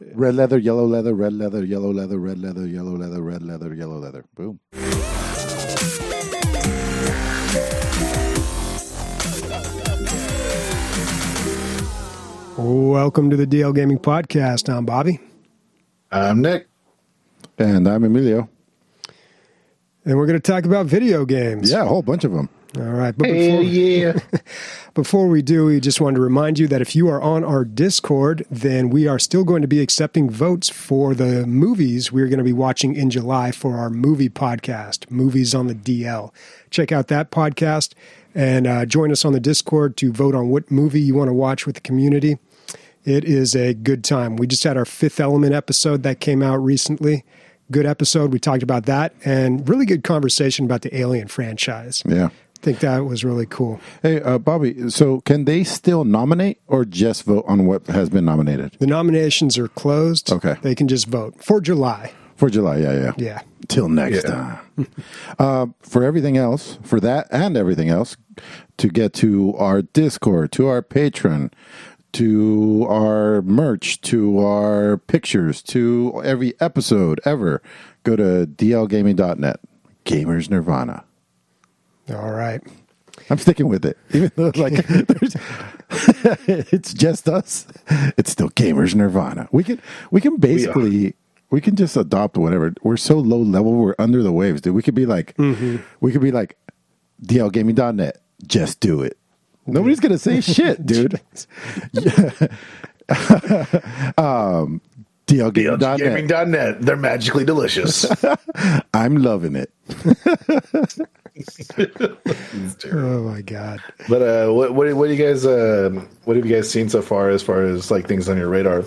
Red leather, yellow leather, red leather, yellow leather, red leather, yellow leather, red leather, yellow leather. Boom. Welcome to the DL Gaming Podcast. I'm Bobby, I'm Nick. And I'm Emilio. and we're going to talk about video games. Yeah, a whole bunch of them. All right. But Hell before, yeah. before we do, we just wanted to remind you that if you are on our Discord, then we are still going to be accepting votes for the movies we're going to be watching in July for our movie podcast, Movies on the DL. Check out that podcast and uh, join us on the Discord to vote on what movie you want to watch with the community. It is a good time. We just had our Fifth Element episode that came out recently. Good episode. We talked about that and really good conversation about the Alien franchise. Yeah. I think that was really cool. Hey, uh, Bobby, so can they still nominate or just vote on what has been nominated? The nominations are closed. Okay. They can just vote for July. For July, yeah, yeah. Yeah. Till next Yeah. time. uh, for everything else, for that and everything else, to get to our Discord, to our Patreon, to our merch, to our pictures, to every episode ever, go to dlgaming.net. Gamers Nirvana. All right. I'm sticking with it, even though like there's, it's just us. It's still gamers nirvana. We can we can basically we, can just adopt whatever. We're so low level. We're under the waves, dude. We could be like we could be like dlgaming.net. Just do it. Nobody's gonna say shit, dude. um, dlgaming.net. Gaming.net. They're magically delicious. I'm loving it. Oh my God. but uh, what, what what do you guys uh, what have you guys seen so far as far as like things on your radar?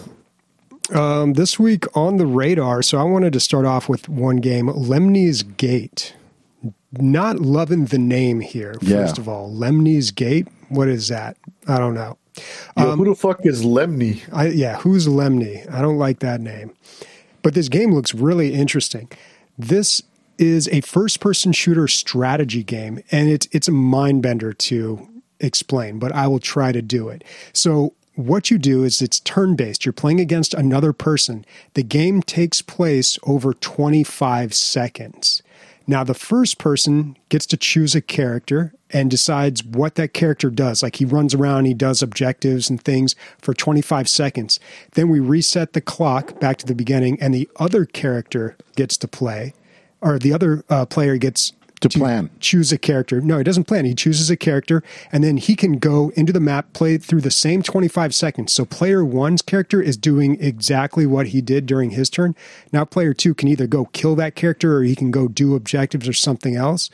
Um, this week on the radar, so I wanted to start off with one game, Lemnis Gate. Not loving the name here, Yeah. first of all. Lemnis Gate? What is that? I don't know. Yo, who the fuck is Lemny? I, yeah, who's Lemny? I don't like that name. But this game looks really interesting. This is a first person shooter strategy game, and it's it's a mind bender to explain, but I will try to do it. So what you do is it's turn based. You're playing against another person. The game takes place over 25 seconds. Now, the first person gets to choose a character and decides what that character does. Like he runs around, he does objectives and things for 25 seconds. Then we reset the clock back to the beginning, and the other character gets to play, or the other uh, player gets To plan. choose a character. No, he doesn't plan. He chooses a character, and then he can go into the map, play through the same 25 seconds. So player one's character is doing exactly what he did during his turn. Now player two can either go kill that character or he can go do objectives or something else.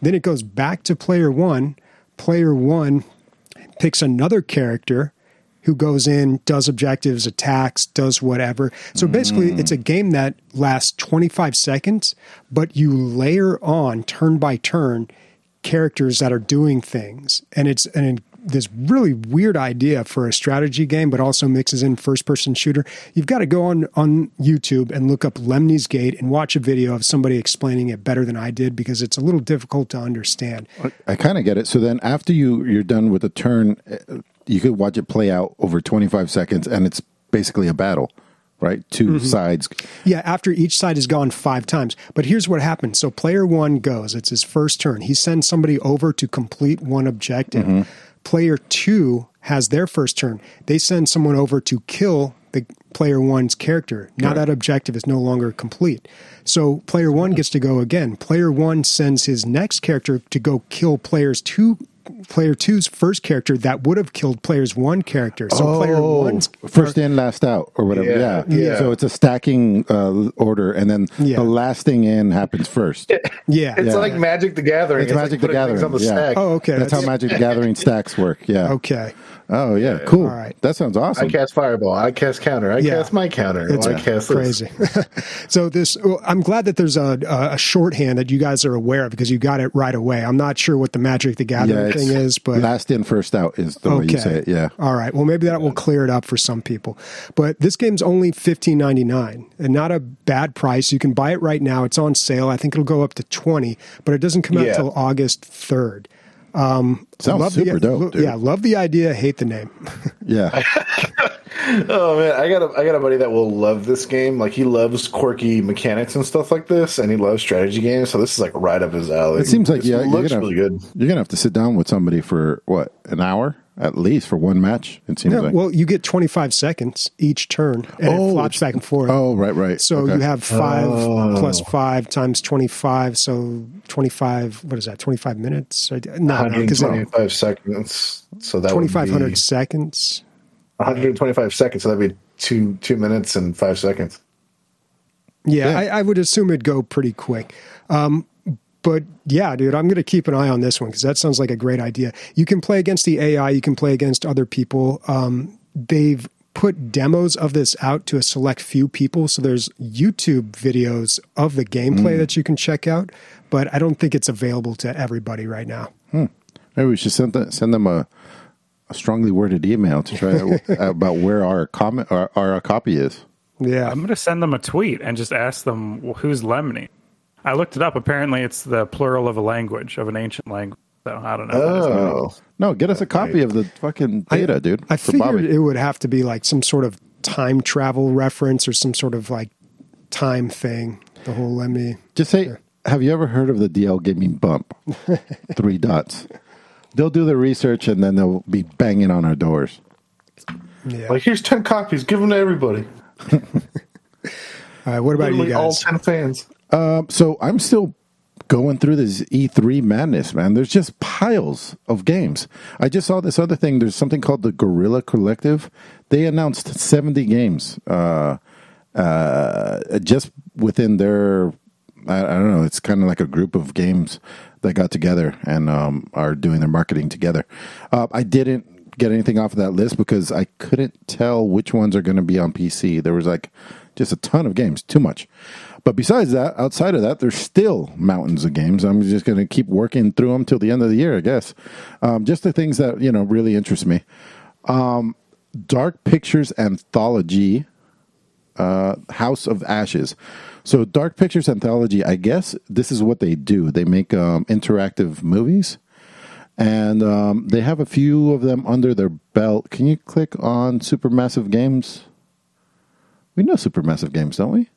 Then it goes back to player one. Player one picks another character who goes in, does objectives, attacks, does whatever. So basically, it's a game that lasts 25 seconds, but you layer on turn by turn characters that are doing things. And it's an this really weird idea for a strategy game, but also mixes in first person shooter. You've got to go on, on YouTube and look up Lemnis Gate and watch a video of somebody explaining it better than I did because it's a little difficult to understand. I kind of get it. So then, after you you're done with the turn, uh, you could watch it play out over 25 seconds, and it's basically a battle, right? 2 mm-hmm. sides. Yeah, after each side has gone five times. But here's what happens. So player one goes, it's his first turn. He sends somebody over to complete one objective. Mm-hmm. Player two has their first turn. They send someone over to kill the player one's character. Now that objective is no longer complete. So player one gets to go again. Player one sends his next character to go kill players two player two's first character that would have killed player's one character. So player Oh, one's first in, last out, or whatever. Yeah, Yeah, yeah. So it's a stacking uh, order, and then Yeah. the last thing in happens first. yeah. It's Yeah. like Magic the Gathering. It's Magic like the Gathering, on the yeah. stack. Oh, okay. That's how Magic the Gathering stacks work. Yeah. Okay. Oh, yeah. Cool. All right. That sounds awesome. I cast Fireball. I cast Counter. I Yeah. cast my Counter. It's I cast crazy. so this, well, I'm glad that there's a, a shorthand that you guys are aware of because you got it right away. I'm not sure what the Magic the Gathering it's thing is, but last in, first out is the way you say it. Yeah. All right. Well, maybe that will clear it up for some people. But this game's only fifteen ninety nine, and not a bad price. You can buy it right now. It's on sale. I think it'll go up to twenty, but it doesn't come out Yeah. till August third. Um, Sounds love super the, dope, lo- dude. Yeah, love the idea, hate the name. Yeah. Oh man, I got a I got a buddy that will love this game. Like he loves quirky mechanics and stuff like this, and he loves strategy games. So this is like right up his alley. It seems like This yeah, you're looks gonna really good. You're gonna have to sit down with somebody for what an hour at least for one match. It seems Yeah, like. well, you get 25 seconds each turn, and Oh, it flops back and forth. oh, right, right. So Okay. you have five Oh. plus five times 25. So 25, what is that, 25 minutes? I- No, because 125 seconds. So that 2,500 be seconds. 125 seconds. So that'd be two two minutes and five seconds. Yeah, Yeah. I, I would assume it'd go pretty quick. Um, but yeah, dude, I'm going to keep an eye on this one because that sounds like a great idea. You can play against the AI, you can play against other people. Um, they've put demos of this out to a select few people. So there's YouTube videos of the gameplay that you can check out, but I don't think it's available to everybody right now. Maybe we should send them, send them a, a strongly worded email to try out about where our comment our, our copy is. Yeah. I'm going to send them a tweet and just ask them well, who's Lemony. I looked it up. Apparently, it's the plural of a language of an ancient language. So I don't know. if that is meaning. Oh, No, get us a copy of the fucking data, dude. I for figured Bobby. it would have to be like some sort of time travel reference or some sort of like time thing. The whole let me. Just say, have you ever heard of the DL gaming bump? Three dots. They'll do the research and then they'll be banging on our doors. Yeah. like here's 10 copies. Give them to everybody. All right. What about you Literally all 10 fans. Um, so I'm still going through this E3 madness, man. There's just piles of games. I just saw this other thing. There's something called the Guerrilla Collective. They announced 70 games uh, uh, just within their. I, I don't know. It's kind of like a group of games that got together and um, are doing their marketing together. Uh, I didn't get anything off of that list because I couldn't tell which ones are going to be on PC. There was like just a ton of games, too much. But besides that, outside of that, there's still mountains of games. I'm just going to keep working through them till the end of the year, I guess. Um, just the things that you know really interest me. Um, Dark Pictures Anthology, uh, House of Ashes. So Dark Pictures Anthology, I guess this is what they do. They make um, interactive movies, and um, they have a few of them under their belt. Can you click on Supermassive Games? We know Supermassive Games, don't we?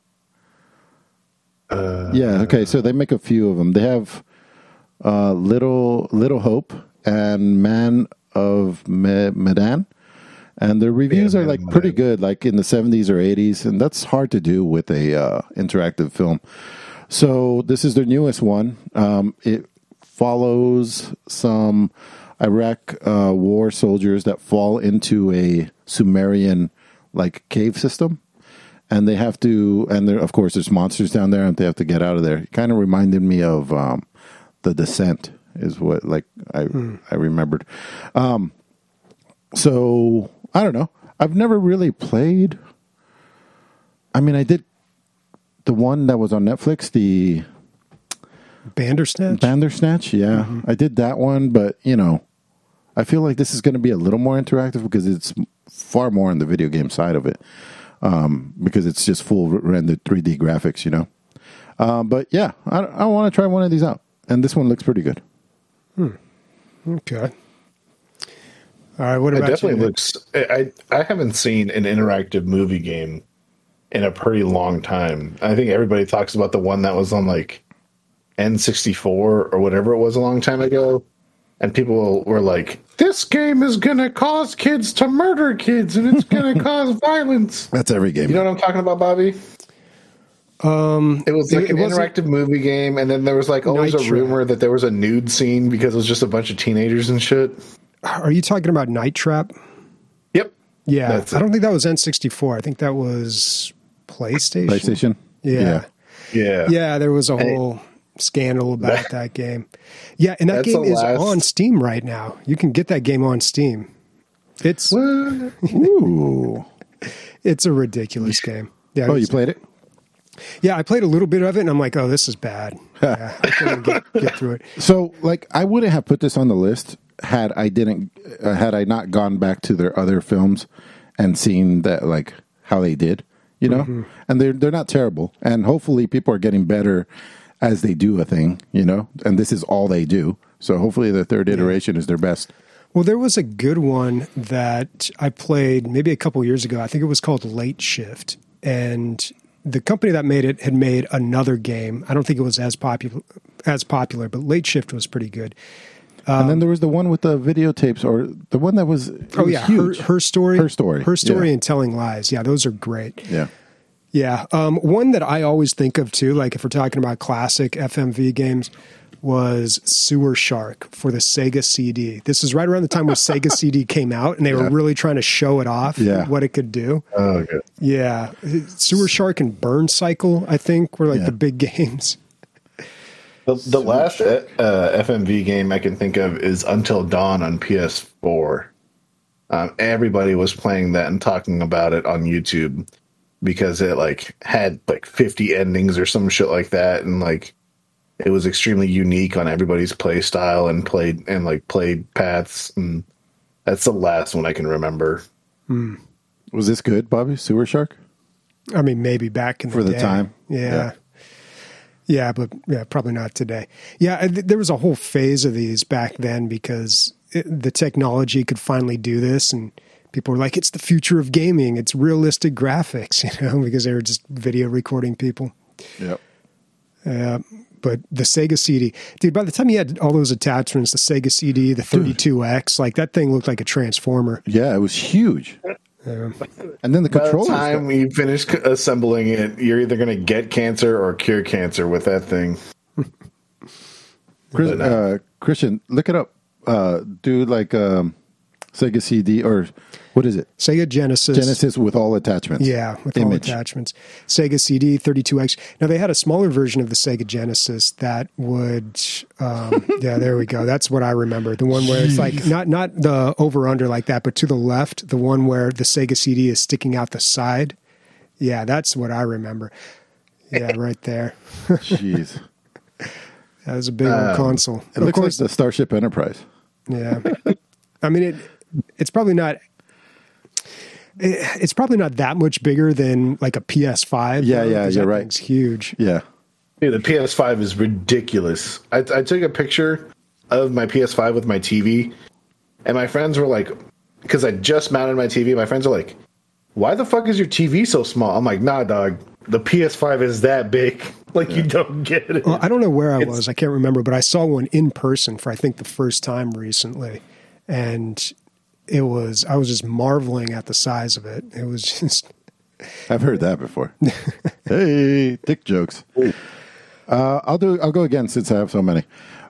Yeah. Okay. So they make a few of them. They have uh, Little Little Hope and Man of Me- Medan, and their reviews Yeah, are like pretty good, like in the seventies or eighties, and that's hard to do with a uh, interactive film. So this is their newest one. Um, it follows some Iraq uh, war soldiers that fall into a Sumerian like cave system and they have to and there of course there's monsters down there and they have to get out of there. It kind of reminded me of um the descent is what like i i remembered. Um so i don't know. I've never really played i mean i did the one that was on netflix the Bandersnatch? bandersnatch yeah. I did that one but you know i feel like this is going to be a little more interactive because it's far more on the video game side of it um, because it's just full rendered 3D graphics, you know. Um, but yeah, I, I want to try one of these out, and this one looks pretty good. okay. All right. What about It definitely you? looks. I I haven't seen an interactive movie game in a pretty long time. I think everybody talks about the one that was on like N64 or whatever it was a long time ago, and people were like, "This game is gonna cause kids to murder kids, and it's gonna cause violence." That's every game. You know what I'm talking about, Bobby? Um, it was like it an wasn't- interactive movie game, and then there was like always Night a rumor that there was a nude scene because it was just a bunch of teenagers and shit. Are you talking about Night Trap? Yep. Yeah. That's I it. don't think that was N64. I think that was PlayStation. PlayStation. Yeah. Yeah. Yeah, there was a Hey. whole scandal about that game. Yeah, and that That's game is last- on Steam right now. You can get that game on Steam. It's Ooh. it's a ridiculous game. Yeah, Oh, you played it? yeah, I played a little bit of it, and I'm like, oh, this is bad. Yeah, I couldn't get, get through it. So, like, I wouldn't have put this on the list had I didn't, uh, had I not gone back to their other films and seen that, like, how they did, you know. And they're they're not terrible, and hopefully people are getting better as they do a thing, you know. And this is all they do. So hopefully the third iteration is their best. Well, there was a good one that I played maybe a couple years ago. I think it was called Late Shift, and the company that made it had made another game. I don't think it was as popular as popular, but Late Shift was pretty good. and then there was the one with the videotapes, or the one that was Oh was yeah, her, her story, Her story, her story, yeah. and telling lies. Yeah, those are great. yeah, Yeah, um, one that I always think of too, like if we're talking about classic FMV games, was Sewer Shark for the Sega CD. This is right around the time when Sega CD came out, and they were really trying to show it off, Yeah. what it could do. Oh, good. Yeah, Sewer Shark and Burn Cycle, I think, were like Yeah. the big games. The, the last uh, FMV game I can think of is Until Dawn on PS4. Um, everybody was playing that and talking about it on YouTube because it like had like 50 endings or some shit like that, and like it was extremely unique on everybody's play style and played and like played paths. And that's the last one I can remember. Hmm. was this good, Bobby? Sewer Shark I mean, maybe back in the for the day. time. Yeah. yeah. but yeah, probably not today. Yeah, I- there was a whole phase of these back then because it, the technology could finally do this, and people were like, "It's the future of gaming. It's realistic graphics," you know, because they were just video recording people. Yep. Uh, but the Sega CD, dude, by the time you had all those attachments, the Sega CD, the 32X, like that thing looked like a transformer. Yeah, it was huge. Yeah. And then the By the time you finish assembling it, you're either going to get cancer or cure cancer with that thing. Chris, uh, Christian, look it up. Uh, do like um, Sega CD or what is it? Sega Genesis. Genesis with all attachments. Yeah, with all attachments. Sega CD 32X. Now they had a smaller version of the Sega Genesis that would um, yeah, there we go. That's what I remember. The one where it's like not not the over under like that, but to the left, the one where the Sega CD is sticking out the side. Yeah, that's what I remember. Yeah, right there. Jeez. That was a big old console. Um, It looks like the Starship Enterprise. Yeah, I mean it. It's probably not. It's probably not that much bigger than like a PS5. Yeah, though, yeah, 'cause you're right. thing's huge. Yeah. Dude, the PS5 is ridiculous. I, I took a picture of my PS5 with my TV, and my friends were like, because I just mounted my TV, my friends are like, why the fuck is your TV so small? I'm like, nah, dog. The PS5 is that big. Like, you don't get it. Well, I don't know where I It's- was. I can't remember, but I saw one in person for I think the first time recently, and it was I was just marveling at the size of it. It was just I've heard that before. hey, dick jokes. Uh, I'll do. I'll go again since I have so many.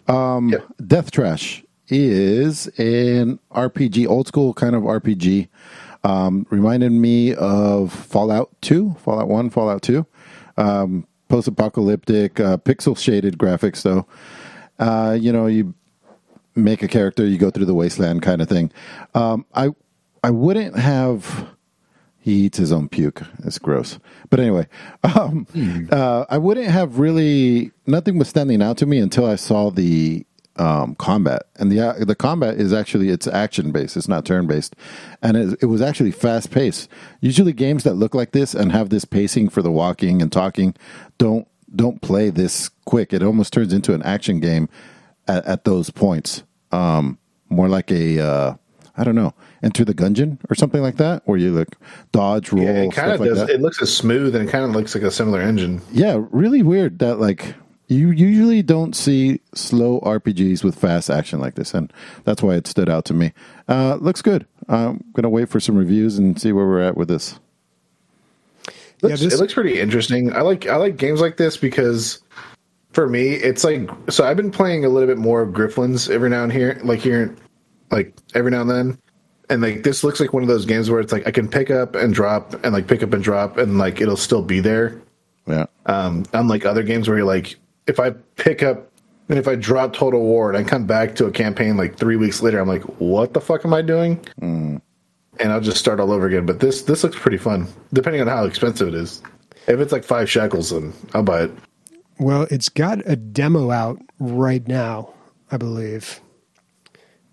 Um, Yep. Death Trash is an RPG, old school kind of RPG. Um, reminded me of Fallout Two, Fallout One, Fallout Two. Um, post-apocalyptic, uh, pixel shaded graphics, though. Uh, you know, you make a character, you go through the wasteland kind of thing. Um, I I wouldn't have. He eats his own puke. It's gross. But anyway, um, uh, I wouldn't have really nothing was standing out to me until I saw the um, combat, and the uh, the combat is actually it's action based. It's not turn based, and it, it was actually fast paced. Usually, games that look like this and have this pacing for the walking and talking don't don't play this quick. It almost turns into an action game at, at those points. Um, more like a uh, I don't know, enter the gungeon or something like that, where you like dodge, roll, Yeah, it kind stuff of does. that. It looks as smooth and it kind of looks like a similar engine. yeah, really weird that like you usually don't see slow RPGs with fast action like this, and that's why it stood out to me. Uh, looks good. I'm gonna wait for some reviews and see where we're at with this. Looks, this- it looks pretty interesting. I like I like games like this because for me it's like so I've been playing a little bit more of Griftlands every now and here like here like every now and then. And like this looks like one of those games where it's like I can pick up and drop and like pick up and drop and like it'll still be there. Yeah, Um, unlike other games where you're like, if I pick up and if I drop Total War and I come back to a campaign like three weeks later, I'm like, what the fuck am I doing? And I'll just start all over again. But this this looks pretty fun, depending on how expensive it is. If it's like five shekels, then I'll buy it. Well, it's got a demo out right now, I believe.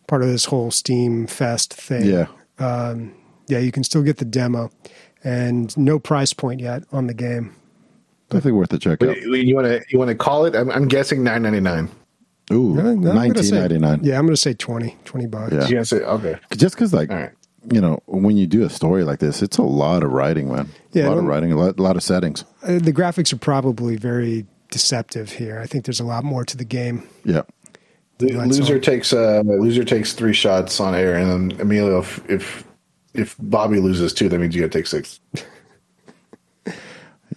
Part of this whole Steam Fest thing. yeah. yeah, you can still get the demo, and no price point yet on the game. Definitely worth a check out. You want to you want to call it? I'm, I'm guessing nine ninety nine. Ooh, I'm gonna nineteen say- ninety nine. Yeah, I'm going to say 20, 20 bucks. Yeah. You gonna say okay? Just because, like, All right. you know, when you do a story like this, it's a lot of writing, man. Yeah, a lot of writing, a lot, a lot of settings. Uh, the graphics are probably very deceptive here. I think there's a lot more to the game. Yeah. The loser on. takes uh loser takes three shots on air, and then Emilio, if if, if Bobby loses two, that means you got to take six.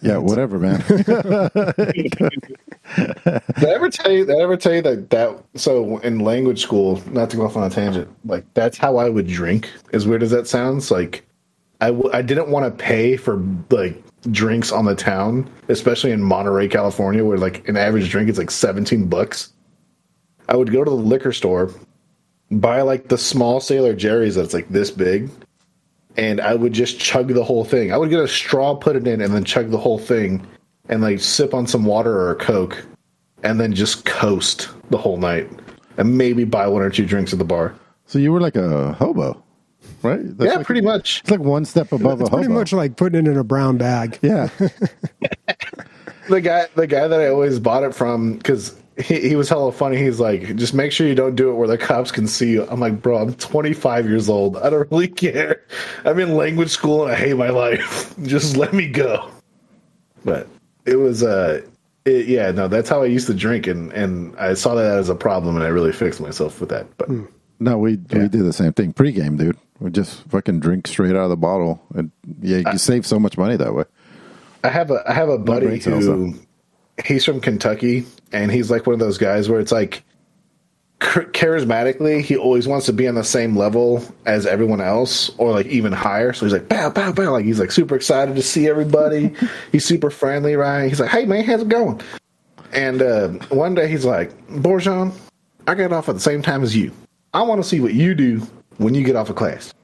Yeah, whatever, man. Did I ever tell you? Did I ever tell you that that so in language school? Not to go off on a tangent, like that's how I would drink. As weird as that sounds, like I w- I didn't want to pay for like drinks on the town, especially in Monterey, California, where like an average drink is like seventeen bucks. I would go to the liquor store, buy like the small Sailor Jerry's that's like this big, and I would just chug the whole thing. I would get a straw, put it in, and then chug the whole thing, and like sip on some water or a Coke, and then just coast the whole night, and maybe buy one or two drinks at the bar. so you were like a hobo, right? That's yeah, like, pretty much. It's like one step above It's a hobo. pretty much like putting it in a brown bag. yeah. The guy, the guy that I always bought it from, because he, he was hella funny. He's like, just make sure you don't do it where the cops can see you. I'm like, bro, I'm 25 years old. I don't really care. I'm in language school and I hate my life. just let me go. But it was, uh, it, yeah, no, that's how I used to drink, and and I saw that as a problem, and I really fixed myself with that. But No, we Yeah. we did the same thing pregame, dude. We just fucking drink straight out of the bottle, and yeah, you save so much money that way. I have a I have a buddy who he's from Kentucky and he's like one of those guys where it's like charismatically he always wants to be on the same level as everyone else or like even higher. So he's like bow bow bow. Like he's like super excited to see everybody. He's super friendly right? He's like hey man how's it going? And uh, one day he's like Borjan I got off at the same time as you I want to see what you do when you get off of class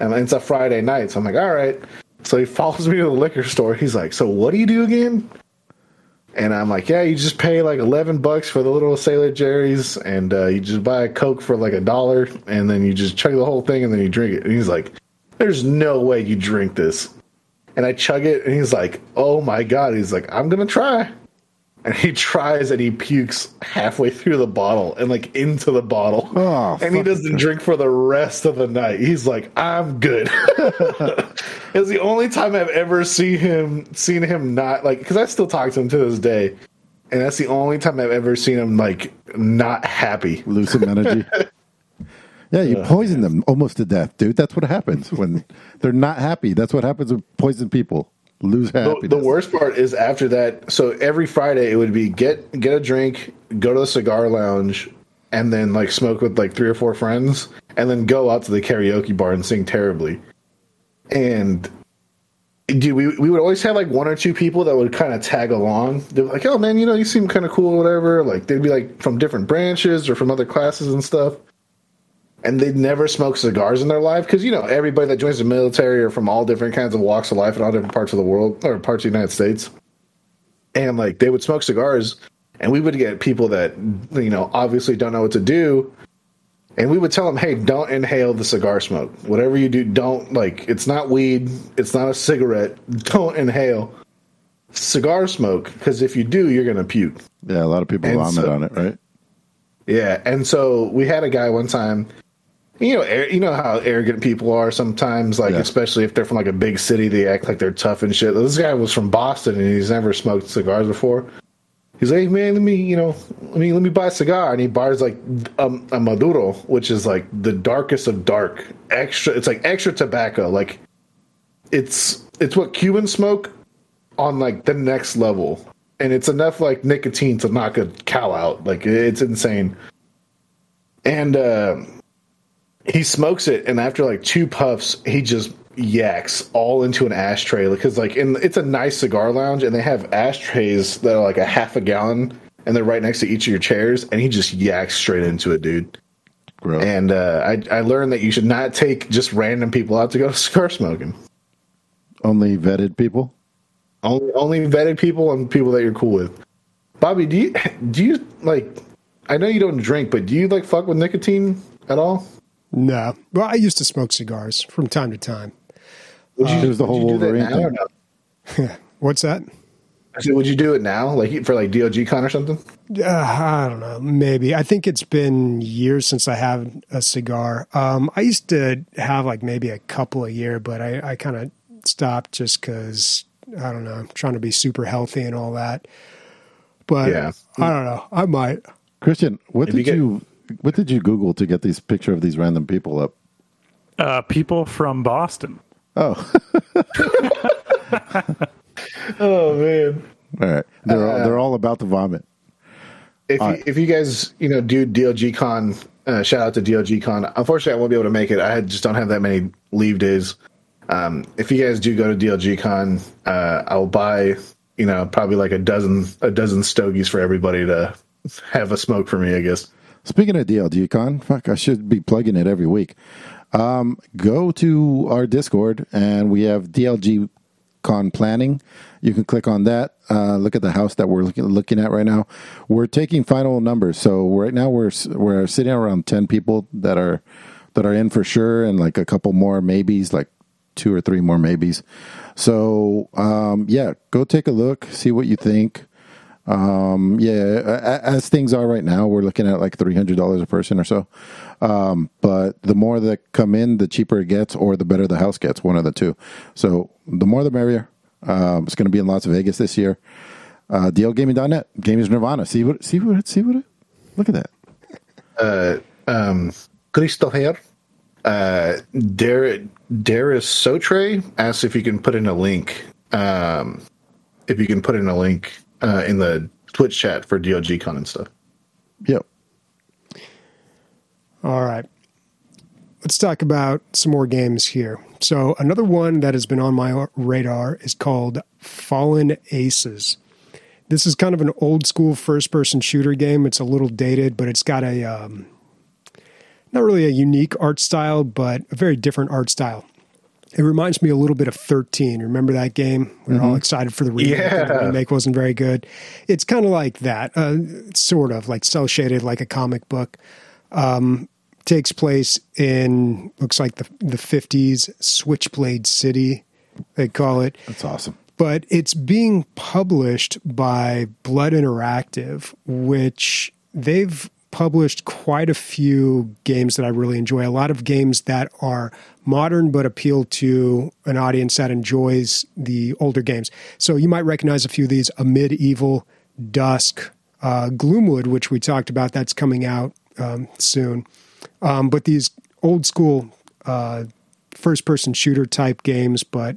and it's a Friday night, so I'm like, all right. So he follows me to the liquor store. He's like, so what do you do again? And I'm like, yeah, you just pay like 11 bucks for the little Sailor Jerry's, and uh, you just buy a Coke for like a dollar, and then you just chug the whole thing, and then you drink it. And he's like, there's no way you drink this. And I chug it, and he's like, oh my God. He's like, I'm going to try. And he tries and he pukes halfway through the bottle and like into the bottle. Oh, and he doesn't drink for the rest of the night. He's like, I'm good. it's the only time I've ever seen him seen him not like because I still talk to him to this day. And that's the only time I've ever seen him like not happy. Lose some energy. yeah, you oh, poison them almost to death, dude. That's what happens when they're not happy. That's what happens with poisoned people. Lose The, the worst part is after that. So every Friday it would be get get a drink, go to the cigar lounge, and then like smoke with like three or four friends, and then go out to the karaoke bar and sing terribly. And dude, we we would always have like one or two people that would kind of tag along. They're like, "Oh man, you know, you seem kind of cool, or whatever." Like they'd be like from different branches or from other classes and stuff. And they'd never smoke cigars in their life because you know everybody that joins the military are from all different kinds of walks of life in all different parts of the world or parts of the United States. And like they would smoke cigars, and we would get people that you know obviously don't know what to do, and we would tell them, "Hey, don't inhale the cigar smoke. Whatever you do, don't like. It's not weed. It's not a cigarette. Don't inhale cigar smoke because if you do, you're gonna puke." yeah, a lot of people And vomit so- on it, right? Yeah, and so we had a guy one time. You know, you know how arrogant people are sometimes. Like, Yeah. especially if they're from like a big city, they act like they're tough and shit. This guy was from Boston and he's never smoked cigars before. He's like, hey, man, let me, you know, let me let me buy a cigar, and he buys like um, a Maduro, which is like the darkest of dark, extra. It's like extra tobacco. Like, it's it's what Cubans smoke on like the next level, and it's enough like nicotine to knock a cow out. Like, it's insane. And uh, he smokes it, and after like two puffs, he just yaks all into an ashtray because like in it's a nice cigar lounge, and they have ashtrays that are like a half a gallon, and they're right next to each of your chairs, and he just yaks straight into it, dude. Gross. And uh, I I learned that you should not take just random people out to go to cigar smoking. Only vetted people. Only only vetted people and people that you're cool with. Bobby, do you do you like? I know you don't drink, but do you like fuck with nicotine at all? No. Well, I used to smoke cigars from time to time. Would you, There's the would whole you do that now or no? What's that? I said, would you do it now, like for like DLG Con or something? Uh, I don't know. Maybe. I think it's been years since I have a cigar. Um, I used to have like maybe a couple a year, but I, I kind of stopped just because I don't know, trying to be super healthy and all that. But Yeah. I don't know. I might. Christian, what If did you you, get- what did you Google to get these picture of these random people up? Uh, people from Boston. Oh, Oh man. all right. They're all, Uh, they're all about to vomit. If All you, if you guys you know do DLG Con, uh, shout out to DLG Con. Unfortunately, I won't be able to make it. I just don't have that many leave days. Um, if you guys do go to DLG Con, uh, I'll buy you know probably like a dozen a dozen stogies for everybody to have a smoke for me. I guess. Speaking of DLG Con, fuck, I should be plugging it every week. Um, go to our Discord and we have DLG Con planning. You can click on that. Uh, look at the house that we're looking, looking at right now. We're taking final numbers. So right now we're we're sitting around ten people that are that are in for sure, and like a couple more maybes, like two or three more maybes. So um, yeah, go take a look, see what you think. Um, yeah, as things are right now, we're looking at like three hundred dollars a person or so. Um, but the more that come in, the cheaper it gets, or the better the house gets. One of the two. So the more the merrier. Um, it's going to be in Las Vegas this year. Uh, DLGaming.net, Gamers Nirvana. See what? See what? See what? Look at that. Uh, um, Christopher uh, Dar- Darius Sotre asks if you can put in a link. Um, if you can put in a link uh, in the Twitch chat for DLG Con and stuff. Yep. All right. Let's talk about some more games here. So, another one that has been on my radar is called Fallen Aces. This is kind of an old school first person shooter game. It's a little dated, but it's got a um, not really a unique art style, but a very different art style. It reminds me a little bit of 13. Remember that game? We were all excited for the remake. and The remake wasn't very good. It's kind of like that, uh, sort of like cell shaded, like a comic book takes place in looks like the the 50s Switchblade City they call it That's awesome. but it's being published by Blood Interactive which they've published quite a few games that I really enjoy a lot of games that are modern but appeal to an audience that enjoys the older games so you might recognize a few of these Amid Evil dusk uh, gloomwood which we talked about that's coming out um, soon um, but these old school uh, first person shooter type games, but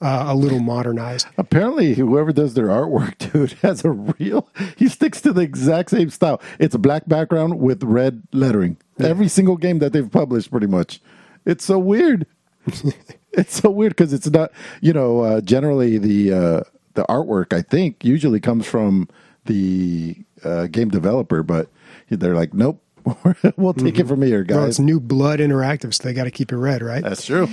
uh, a little modernized. Apparently, whoever does their artwork, dude, has a real. He sticks to the exact same style. It's a black background with red lettering. Every single game that they've published, pretty much. It's so weird. it's so weird because it's not. You know, uh, generally the uh, the artwork I think usually comes from the uh, game developer, but they're like, nope, we'll take it from here, guys. Well, it's new Blood Interactive, so they got to keep it red, right? That's true.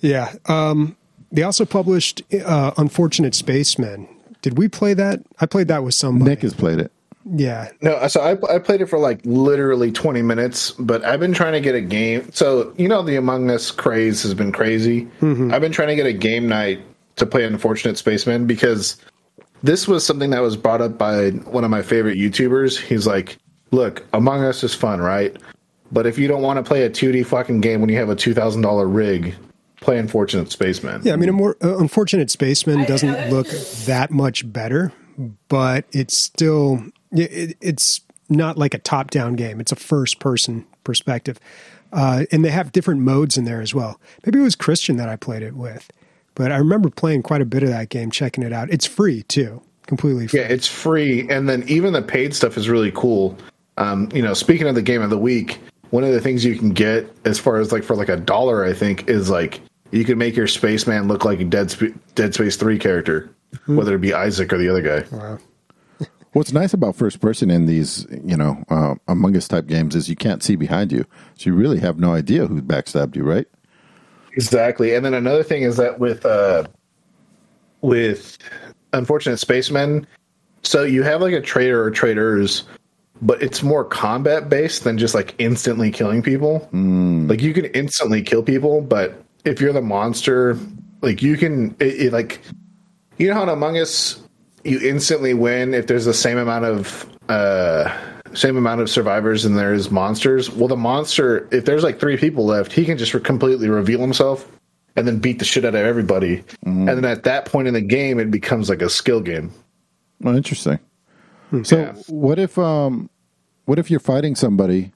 Yeah. Um, they also published uh, Unfortunate Spacemen. Did we play that? I played that with somebody. Nick has played it. Yeah. No, so I, I played it for like literally 20 minutes, but I've been trying to get a game. So, you know, the Among Us craze has been crazy. I've been trying to get a game night to play Unfortunate Spaceman because this was something that was brought up by one of my favorite YouTubers. He's like, look, Among Us is fun, right? But if you don't want to play a 2D fucking game when you have a $2,000 rig, play Unfortunate Spaceman. Yeah, I mean, a more uh, unfortunate spaceman doesn't look that much better, but it's still it, it- it's not like a top-down game. It's a first-person perspective, uh, and they have different modes in there as well. Maybe it was Christian that I played it with, but I remember playing quite a bit of that game, checking it out. It's free too, completely free. Yeah, it's free, and then even the paid stuff is really cool. Um, you know, speaking of the game of the week, one of the things you can get as far as like for like a dollar, I think, is like you can make your spaceman look like a Dead Sp- Dead Space Three character, whether it be Isaac or the other guy. Wow. What's nice about first person in these, you know, uh, Among Us type games is you can't see behind you, so you really have no idea who backstabbed you, right? Exactly. And then another thing is that with uh with Unfortunate Spacemen, so you have like a trader or traders, but it's more combat based than just like instantly killing people. Like you can instantly kill people, but if you're the monster, like you can it, it, like you know how in Among Us you instantly win if there's the same amount of uh same amount of survivors and there's monsters. Well, the monster, if there's like three people left, he can just re- completely reveal himself and then beat the shit out of everybody. And then at that point in the game, it becomes like a skill game. Oh, interesting. So Yeah. what if um what if you're fighting somebody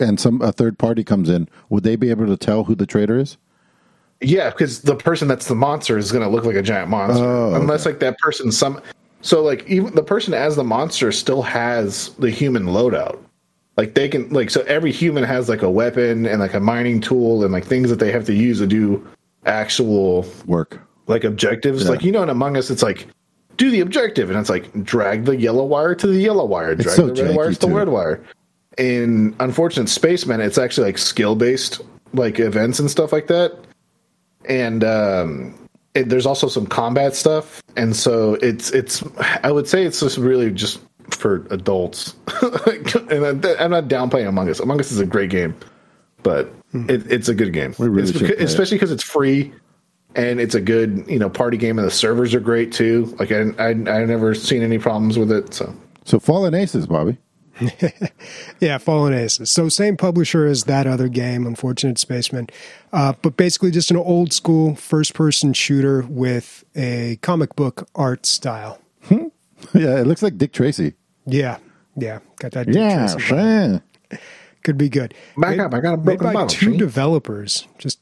and some a third party comes in? Would they be able to tell who the traitor is? Yeah, because the person that's the monster is going to look like a giant monster, Oh, unless like that person some. So like even the person as the monster still has the human loadout. Like they can like so every human has like a weapon and like a mining tool and like things that they have to use to do actual Work. like objectives. Yeah. Like you know in Among Us, it's like do the objective, and it's like drag the yellow wire to the yellow wire, drag so the red wire to the red wire. In Unfortunate Spaceman, it's actually like skill based like events and stuff like that, and um, it, there's also some combat stuff, and so it's it's I would say it's just really just for adults, and I'm I'm not downplaying Among Us. Among Us is a great game, but hmm. it, it's a good game, We really It's should beca- play it. especially because it's free and it's a good you know party game and the servers are great too like i i, I never seen any problems with it so So Fallen Aces, Bobby. Yeah, Fallen Aces. So same publisher as that other game, Unfortunate Spaceman, uh, but basically just an old school first person shooter with a comic book art style. Yeah, it looks like Dick Tracy. Yeah, yeah, got that. Dick Yeah, Tracy vibe. sure. could be good. Back up, I got a made broken by bottle, two see? developers. Just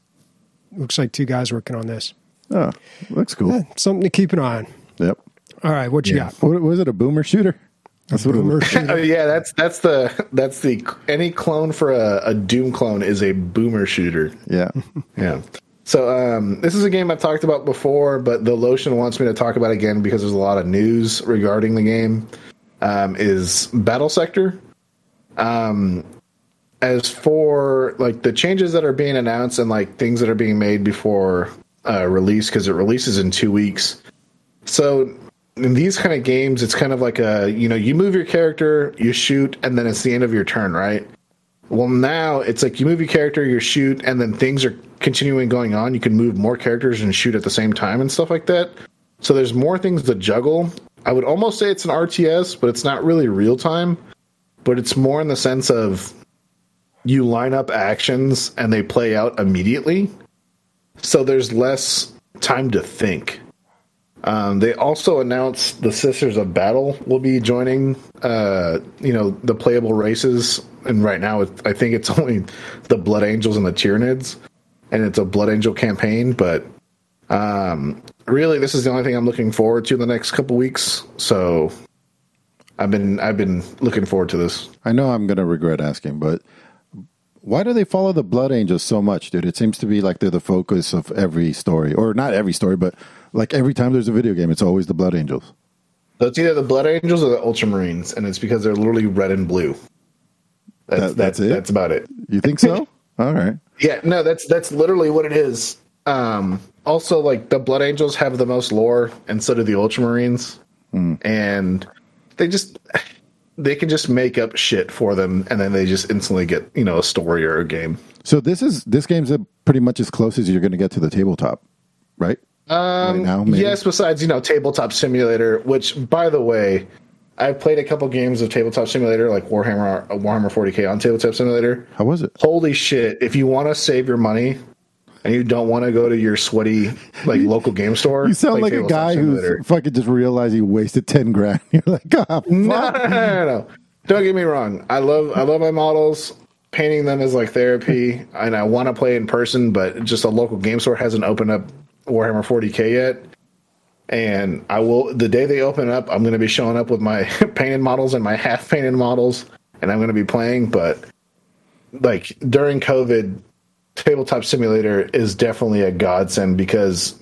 looks like two guys working on this. Oh, looks cool. Something to keep an eye on. Yep. All right, what you got? What was it? A boomer shooter? That's what it Boomer shooter. oh yeah that's that's the that's the any clone for a, a doom clone is a boomer shooter Yeah. yeah so um this is a game i've talked about before but the lotion wants me to talk about again because there's a lot of news regarding the game um is battle sector um as for like the changes that are being announced and like things that are being made before uh, release because it releases in two weeks. So in these kind of games, it's kind of like a you know you move your character, you shoot, and then it's the end of your turn, right? Well, now it's like you move your character, you shoot, and then things are continuing going on. You can move more characters and shoot at the same time and stuff like that. So there's more things to juggle. I would almost say it's an RTS, but it's not really real time. But it's more in the sense of you line up actions and they play out immediately. So there's less time to think. Um, they also announced the Sisters of Battle will be joining, uh, you know, the playable races. And right now, I think it's only the Blood Angels and the Tyranids, and it's a Blood Angel campaign. But um, really, this is the only thing I'm looking forward to in the next couple weeks. So I've been I've been looking forward to this. I know I'm going to regret asking, but why do they follow the Blood Angels so much, dude? It seems to be like they're the focus of every story, or not every story, but like every time there's a video game, it's always the Blood Angels. So it's either the Blood Angels or the Ultramarines, and it's because they're literally red and blue. That's That- that's it? That's about it. You think so? All right. Yeah, no, that's that's literally what it is. Um, also, like the Blood Angels have the most lore, and so do the Ultramarines, and they just they can just make up shit for them, and then they just instantly get you know a story or a game. So this is this game's a pretty much as close as you're going to get to the tabletop, right? Um, right now? Yes, besides you know tabletop simulator, which by the way, I've played a couple games of tabletop simulator like Warhammer Warhammer 40k on tabletop simulator. How was it? Holy shit! If you want to save your money and you don't want to go to your sweaty like local game store, You sound like a guy who fucking just realized he wasted ten grand. You're like, fuck. no, no, no, no, no. Don't get me wrong. I love I love my models. Painting them is like therapy, and I want to play in person, but just a local game store hasn't opened up Warhammer 40k yet. And I will the day they open up, I'm going to be showing up with my painted models and my half painted models, and I'm going to be playing. But like during COVID, tabletop simulator is definitely a godsend because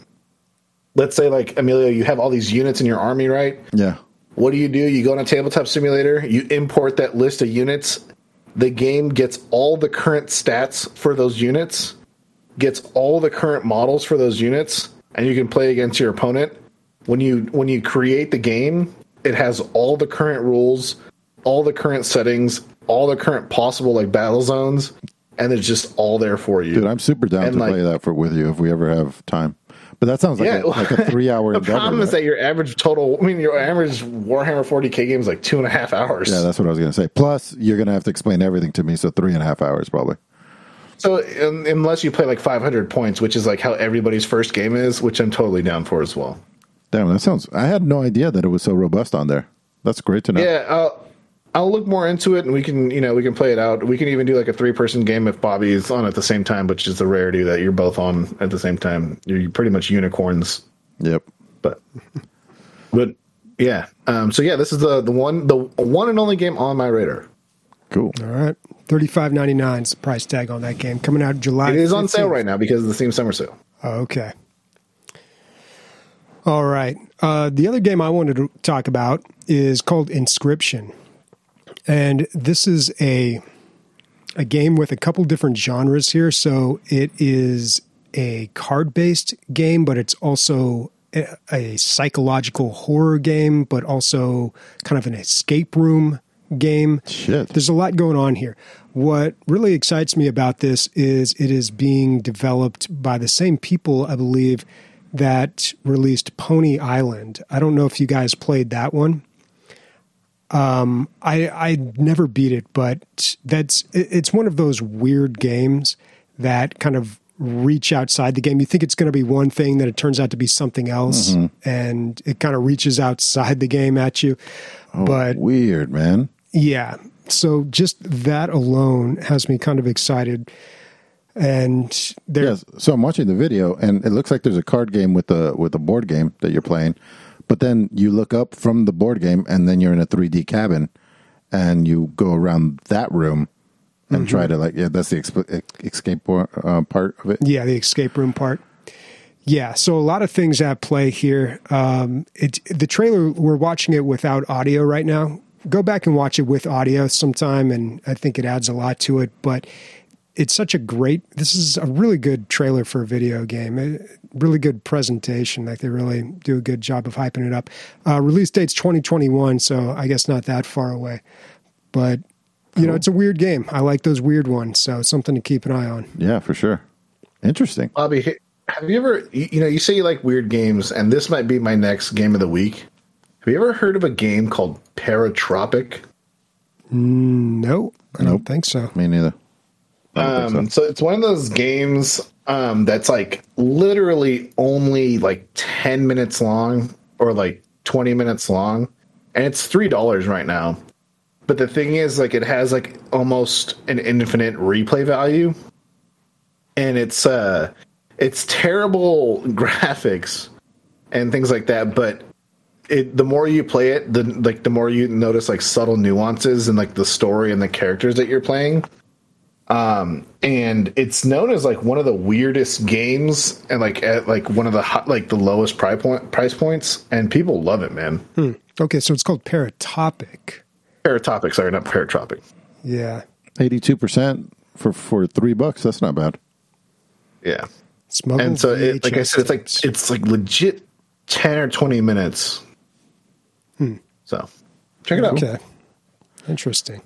let's say like Emilio, you have all these units in your army, right? Yeah. What do you do? You go on a tabletop simulator, you import that list of units. The game gets all the current stats for those units, gets all the current models for those units, and you can play against your opponent. When you when you create the game, it has all the current rules, all the current settings, all the current possible like battle zones, and it's just all there for you. Dude, I'm super down And, to like- play that for with you if we ever have time. But that sounds like, Yeah, a, like a three hour The endeavor. problem is right? that your average total, I mean, your average Warhammer 40k game is like two and a half hours. yeah, that's what I was going to say. Plus, you're going to have to explain everything to me, so three and a half hours probably. So um, unless you play like 500 points, which is like how everybody's first game is, which I'm totally down for as well. Damn, that sounds. I had no idea that it was so robust on there. That's great to know. Yeah, I'll, I'll look more into it, and we can, you know, we can play it out. We can even do like a three-person game if Bobby's on at the same time, which is a rarity that you're both on at the same time. You're pretty much unicorns, Yep. but, but yeah. Um, so yeah, this is the the one the one and only game on my radar. Cool. All right. Thirty five ninety nine is the price tag on that game. Coming out July. It is on sale right now because of the Steam Summer Sale. Oh, okay. All right. Uh, the other game I wanted to talk about is called Inscryption, and this is a a game with a couple different genres here. So it is a card based game, but it's also a, a psychological horror game, but also kind of an escape room game. Shit. There's a lot going on here. What really excites me about this is it is being developed by the same people, I believe, that released Pony Island. I don't know if you guys played that one. Um, I I never beat it, but that's it's one of those weird games that kind of reach outside the game. You think it's going to be one thing, that it turns out to be something else, and it kind of reaches outside the game at you. but Weird, man. Yeah. So just that alone has me kind of excited. And there, Yes. So I'm watching the video, and it looks like there's a card game with the with a board game that you're playing. But then you look up from the board game, and then you're in a 3D cabin, and you go around that room and try to like yeah, that's the exp- escape por- uh, part of it. yeah, the escape room part. Yeah, so a lot of things at play here. Um, it the trailer we're watching it without audio right now. Go back and watch it with audio sometime, and I think it adds a lot to it. But it's such a great. This is a really good trailer for a video game. A really good presentation. Like they really do a good job of hyping it up. Uh, release date's 2021, so I guess not that far away. But you know, it's a weird game. I like those weird ones, so something to keep an eye on. Yeah, for sure. Interesting. Bobby, have you ever, you you know, you say you like weird games, and this might be my next game of the week. Have you ever heard of a game called Paratropic? No, I Nope. don't think so. Me neither. Um, so. so it's one of those games um, that's like literally only like 10 minutes long or like 20 minutes long. And it's $3 right now. But the thing is, like, it has like almost an infinite replay value. And it's, uh, it's terrible graphics and things like that. But it, the more you play it, the like, the more you notice like subtle nuances and like the story and the characters that you're playing um, and it's known as like one of the weirdest games and like at like one of the hot, like the lowest price point price points and people love it man hmm. Okay, so it's called Paratopic. paratopic sorry not paratropic Yeah. Eighty-two percent for for three bucks. That's not bad. yeah Smuggled and so it, like i said it's like it's like legit 10 or 20 minutes so check it out okay. Interesting.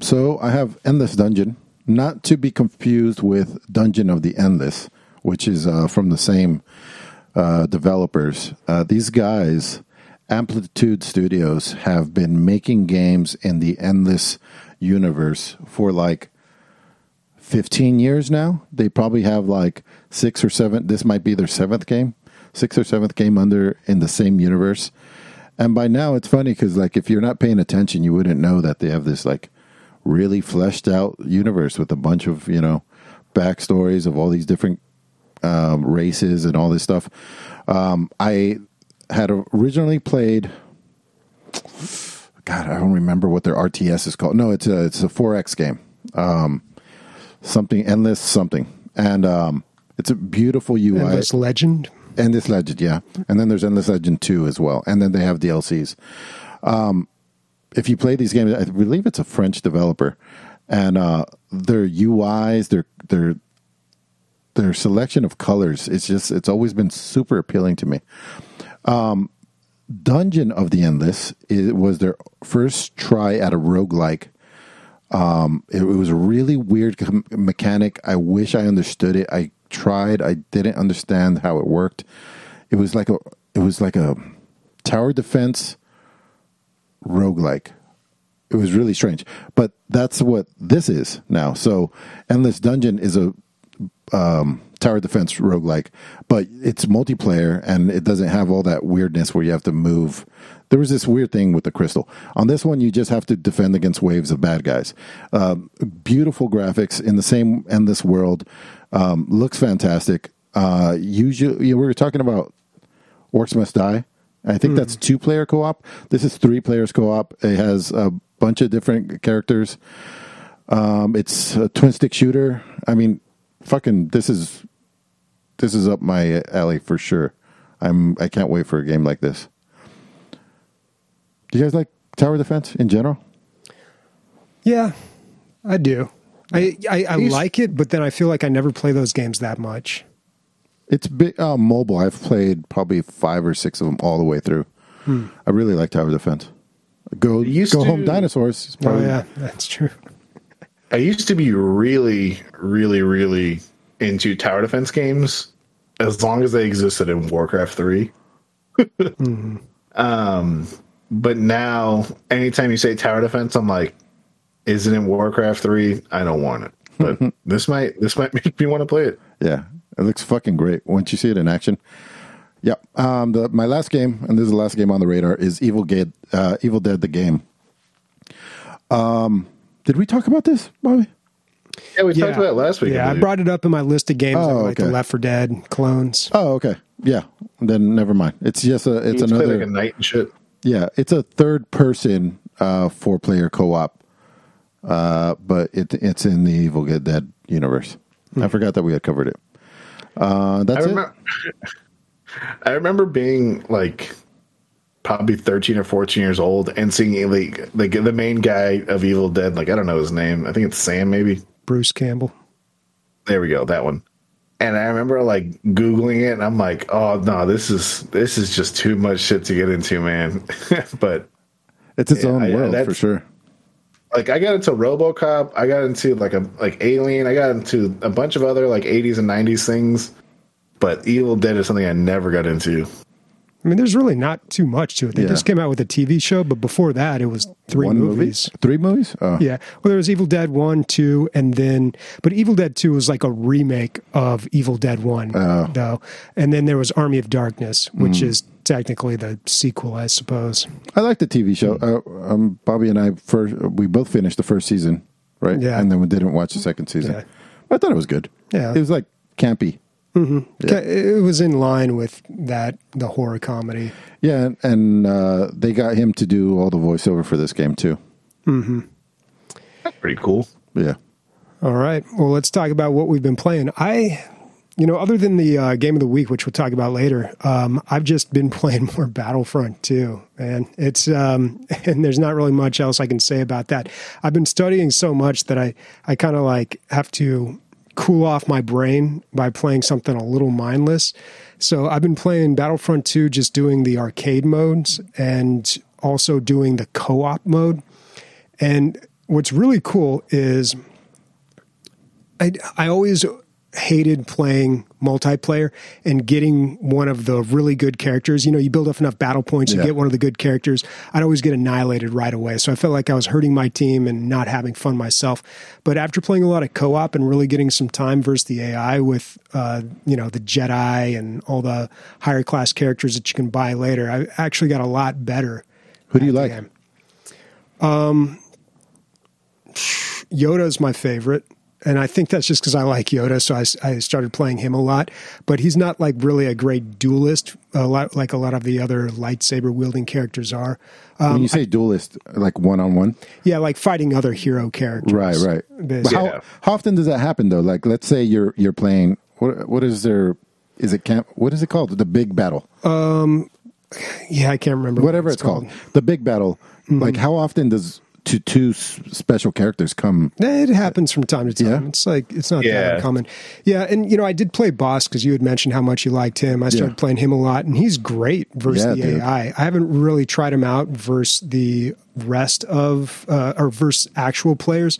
So I have Endless Dungeon, not to be confused with Dungeon of the Endless, which is uh, from the same uh, developers. Uh, these guys, Amplitude Studios, have been making games in the Endless universe for like 15 years now. They probably have like six or seven. This might be their seventh game, sixth or seventh game under in the same universe. And by now, it's funny because like if you're not paying attention, you wouldn't know that they have this like really fleshed out universe with a bunch of you know backstories of all these different um, races and all this stuff. Um, I had originally played. God, I don't remember what their RTS is called. No, it's a it's a 4X game. Um, something endless something, and um, it's a beautiful UI. Endless Legend. Endless Legend, yeah. And then there's Endless Legend 2 as well. And then they have DLCs. Um, if you play these games, I believe it's a French developer. And uh, their UIs, their their their selection of colors, it's just it's always been super appealing to me. Um, Dungeon of the Endless it was their first try at a roguelike. Um, it, it was a really weird mechanic. I wish I understood it. I tried. I didn't understand how it worked. It was like a it was like a tower defense roguelike. It was really strange. But that's what this is now. So Endless Dungeon is a um, tower defense roguelike, but it's multiplayer and it doesn't have all that weirdness where you have to move. There was this weird thing with the crystal. On this one, you just have to defend against waves of bad guys. Um, beautiful graphics in the same endless world. Um, looks fantastic. Uh, usually, you know, we were talking about Orcs Must Die. I think that's two player co op. This is three players co op. It has a bunch of different characters. Um, it's a twin stick shooter. I mean, fucking, this is this is up my alley for sure. I'm I can't wait for a game like this. Do you guys like tower defense in general? Yeah, I do. I I, I like it, but then I feel like I never play those games that much. It's big, uh, mobile. I've played probably five or six of them all the way through. I really like tower defense. Go used go home dinosaurs. is Oh yeah, that's true. I used to be really, really, really into tower defense games as long as they existed in Warcraft 3. Um, but now, anytime you say tower defense, I'm like, is it in Warcraft 3? I don't want it. But this might this might make me want to play it. Yeah, it looks fucking great once you see it in action. Yeah. Um, the, my last game, and this is the last game on the radar, is Evil Dead. Uh, Evil Dead, the game. Um, did we talk about this, Bobby? Yeah, we talked about it last week. Yeah, I believe. brought it up in my list of games, Oh, like the okay. Left for Dead clones. Oh, okay. Yeah. Then never mind. It's just a. It's You just play another. like a knight and shit. Yeah, it's a third person uh, four player co op, uh, but it, it's in the Evil Dead universe. I forgot that we had covered it. Uh, I that's it. I remember being like probably 13 or 14 years old and seeing like, like the main guy of Evil Dead, like I don't know his name. I think it's Sam maybe. Bruce Campbell. There we go, that one. And I remember like googling it and I'm like, "Oh no, this is this is just too much shit to get into, man." but It's its Yeah, own I- world that's- for sure. Like I got into RoboCop, I got into like a like Alien, I got into a bunch of other like 80s and 90s things, but Evil Dead is something I never got into. I mean, there's really not too much to it. They Yeah. just came out with a TV show, but before that, it was three One movies. movie? Three movies? Oh. Yeah. Well, there was Evil Dead 1, 2, and then, but Evil Dead 2 was like a remake of Evil Dead 1, Oh. though. And then there was Army of Darkness, which Hmm. is technically the sequel, I suppose. I like the TV show. Uh, um, Bobby and I first we both finished the first season, right? Yeah. and then we didn't watch the second season. Yeah. I thought it was good. Yeah. it was like campy. Yeah. It was in line with that, the horror comedy. Yeah, and, and uh, they got him to do all the voiceover for this game too. Hmm. Pretty cool. Yeah, All right. Well, let's talk about what we've been playing. I, you know, other than the uh, game of the week, which we'll talk about later, um, I've just been playing more Battlefront 2, and It's um, and there's not really much else I can say about that. I've been studying so much that I I kind of like have to cool off my brain by playing something a little mindless. So I've been playing Battlefront 2, just doing the arcade modes and also doing the co-op mode. And what's really cool is I, I always hated playing multiplayer and getting one of the really good characters. You know, you build up enough battle points, you Yeah. get one of the good characters. I'd always get annihilated right away. So I felt like I was hurting my team and not having fun myself. But after playing a lot of co op and really getting some time versus the AI with, uh, you know, the Jedi and all the higher class characters that you can buy later, I actually got a lot better. who do you like? game. Yoda is my favorite. And I think that's just because I like Yoda, so I, I started playing him a lot. But he's not like really a great duelist, a lot like a lot of the other lightsaber wielding characters are. when Um, you say duelist, like one on one, Yeah, like fighting other hero characters. right, right. But how, Yeah. how often does that happen though? Like, let's say you're you're playing. What what is there? Is it camp? What is it called? The big battle. Um, Yeah, I can't remember Whatever what it's called. The big battle. Mm-hmm. Like, how often does to two special characters come? It happens from time to time. Yeah? It's like it's not Yeah. that uncommon. Yeah, and you know, I did play Bossk because you had mentioned how much you liked him. I started Yeah. playing him a lot, and he's great versus Yeah, the dude. AI. I haven't really tried him out versus the rest of uh, or versus actual players,